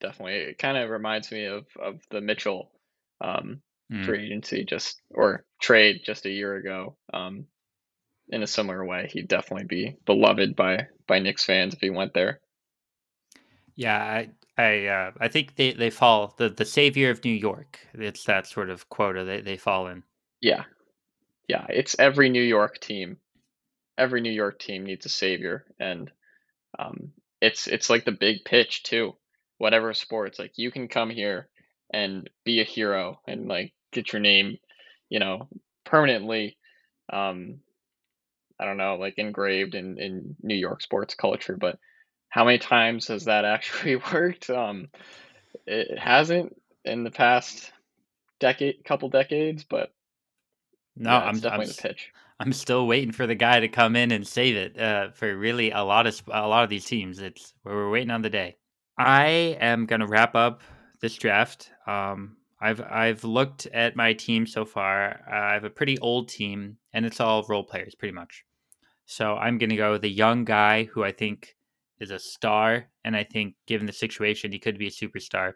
definitely. It kind of reminds me of of the Mitchell um Mm. free agency just or trade just a year ago. Um, in a similar way, he'd definitely be beloved by by Knicks fans if he went there. Yeah, I I uh, I think they, they fall the the savior of New York. It's that sort of quota they they fall in. Yeah, yeah. It's every New York team. Every New York team needs a savior, and um, it's it's like the big pitch too. Whatever sport, it's like you can come here and be a hero and like get your name, you know, permanently. Um, I don't know, like engraved in in New York sports culture, but how many times has that actually worked? Um, it hasn't in the past decade, couple decades, but No, yeah, I'm it's I'm definitely s- the pitch. I'm still waiting for the guy to come in and save it. Uh, for really a lot of a lot of these teams, it's we're waiting on the day. I am gonna wrap up this draft. Um, I've I've looked at my team so far. I have a pretty old team, and it's all role players, pretty much. So I'm gonna go with the young guy who I think is a star, and I think given the situation, he could be a superstar.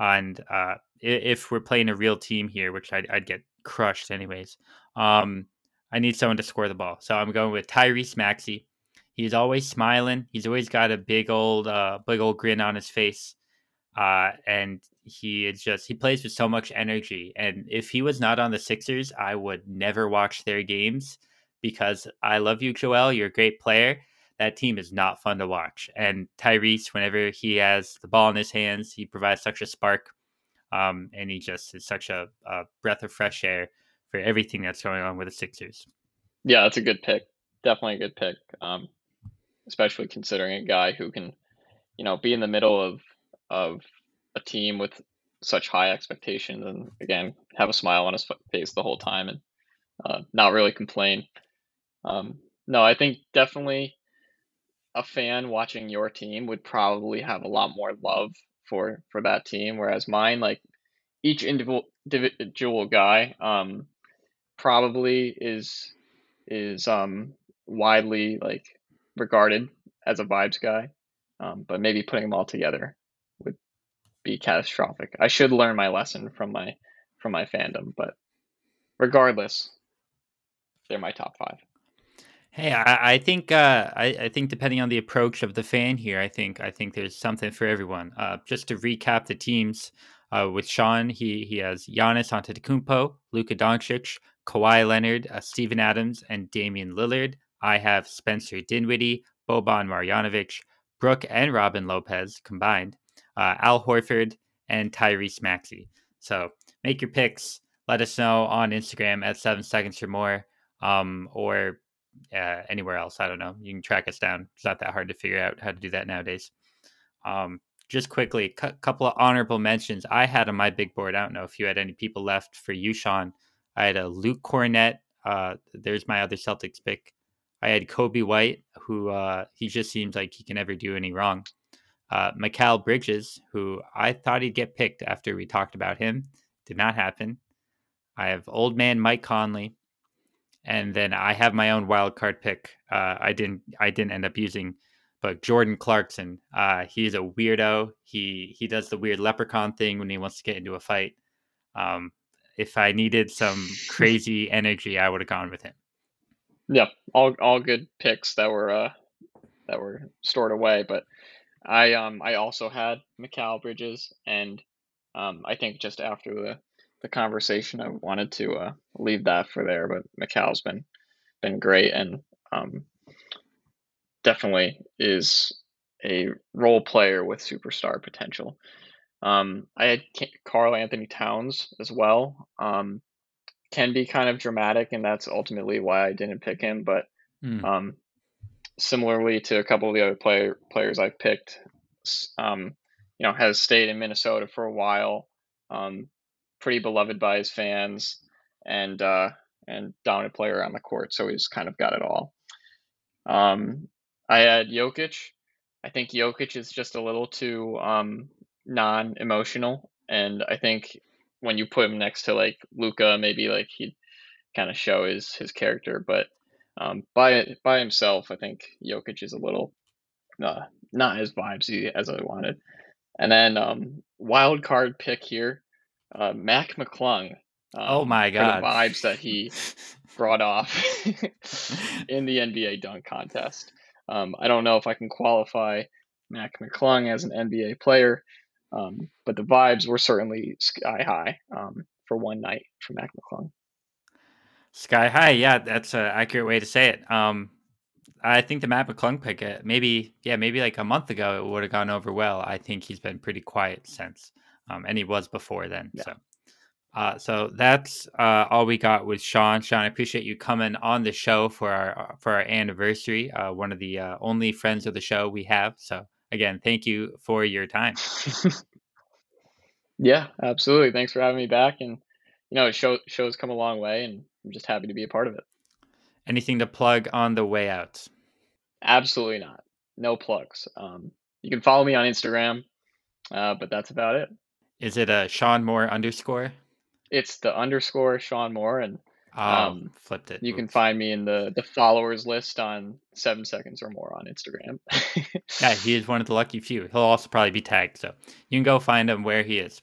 And uh, if we're playing a real team here, which I'd, I'd get crushed anyways, um, I need someone to score the ball. So I'm going with Tyrese Maxey. He's always smiling. He's always got a big old, uh, big old grin on his face, uh, and he is just he plays with so much energy. And if he was not on the Sixers, I would never watch their games because I love you, Joel. You're a great player. That team is not fun to watch. And Tyrese, whenever he has the ball in his hands, he provides such a spark, um, and he just is such a, a breath of fresh air for everything that's going on with the Sixers. Yeah, that's a good pick. Definitely a good pick. Um, especially considering a guy who can, you know, be in the middle of of a team with such high expectations and again have a smile on his face the whole time and uh, not really complain. Um, no, I think definitely a fan watching your team would probably have a lot more love for for that team, whereas mine, like each individual guy, um, probably is is um widely like regarded as a vibes guy, um, but maybe putting them all together would be catastrophic. I should learn my lesson from my from my fandom, but regardless, they're my top five. Hey, I, I think uh, I, I think depending on the approach of the fan here, I think I think there's something for everyone. Uh, just to recap the teams, uh, with Sean, he he has Giannis Antetokounmpo, Luka Doncic, Kawhi Leonard, uh, Steven Adams, and Damian Lillard. I have Spencer Dinwiddie, Boban Marjanovic, Brook and Robin Lopez combined, uh, Al Horford, and Tyrese Maxey. So make your picks. Let us know on Instagram at seven seconds or more, um, or uh, anywhere else. I don't know. You can track us down. It's not that hard to figure out how to do that nowadays. Um, just quickly, a couple of honorable mentions I had on my big board. I don't know if you had any people left for you, Sean. I had a Luke Kornet. Uh, there's my other Celtics pick. I had Coby White, who uh, he just seems like he can never do any wrong. Uh, Bridges, who I thought he'd get picked after we talked about him, did not happen. I have old man Mike Conley, and then I have my own wild card pick. Uh, I didn't I didn't end up using, but Jordan Clarkson. Uh, he's a weirdo. He he does the weird leprechaun thing when he wants to get into a fight. Um, if I needed some crazy energy, I would have gone with him. Yep, all all good picks that were uh that were stored away, but I um I also had Mikal Bridges, and um I think just after the the conversation, I wanted to uh, leave that for there. But Mikal's been been great, and um definitely is a role player with superstar potential. Um, I had Karl-Anthony Towns as well. Um, can be kind of dramatic, and that's ultimately why I didn't pick him. But Hmm. um, similarly to a couple of the other player players I picked, um, you know, has stayed in Minnesota for a while. Um, pretty beloved by his fans, and uh, and dominant player on the court. So he's kind of got it all. Um, I had Jokic. I think Jokic is just a little too um, non-emotional, and I think when you put him next to like Luka, maybe like he'd kind of show his his character. But um, by by himself, I think Jokic is a little uh, not as vibesy as I wanted. And then um, wild card pick here, uh, Mac McClung. Um, oh my god! the vibes that he brought off in the NBA dunk contest. Um, I don't know if I can qualify Mac McClung as an NBA player, um, but the vibes were certainly sky high um, for one night for Mac McClung. Sky high, yeah, that's an accurate way to say it. Um, I think the Matt McClung pick, uh, maybe, yeah, maybe like a month ago, it would have gone over well. I think he's been pretty quiet since, um, and he was before then. Yeah. So, uh, so that's uh, all we got with Sean. Sean, I appreciate you coming on the show for our for our anniversary. Uh, one of the uh, only friends of the show we have. So again, thank you for your time. yeah, absolutely. Thanks for having me back, and you know, show show's come a long way, and I'm just happy to be a part of it. Anything to plug on the way out? Absolutely not. No plugs. Um, you can follow me on Instagram, uh, but that's about it. Is it a Sean Moore underscore? It's the underscore Sean Moore, and Um, flipped it. you can find me in the the followers list on seven seconds or more on Instagram. Yeah, he is one of the lucky few. He'll also probably be tagged, so you can go find him where he is.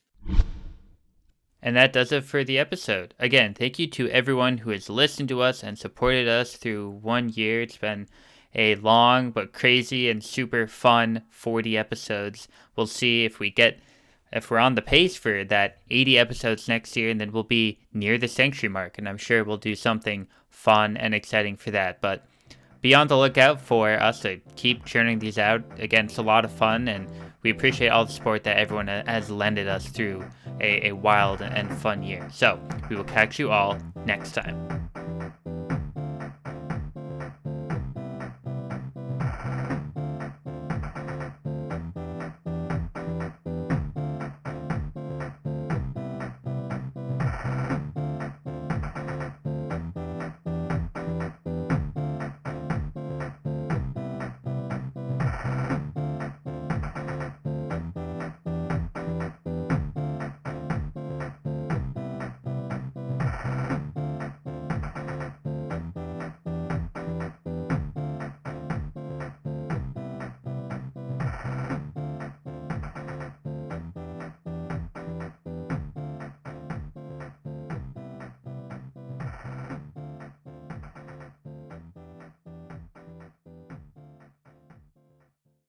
And that does it for the episode. Again, thank you to everyone who has listened to us and supported us through one year. It's been a long but crazy and super fun 40 episodes. We'll see if we get if we're on the pace for that 80 episodes next year and then we'll be near the century mark and I'm sure we'll do something fun and exciting for that. But be on the lookout for us to keep churning these out. Again, it's a lot of fun, and we appreciate all the support that everyone has lended us through a, a wild and fun year. So, we will catch you all next time.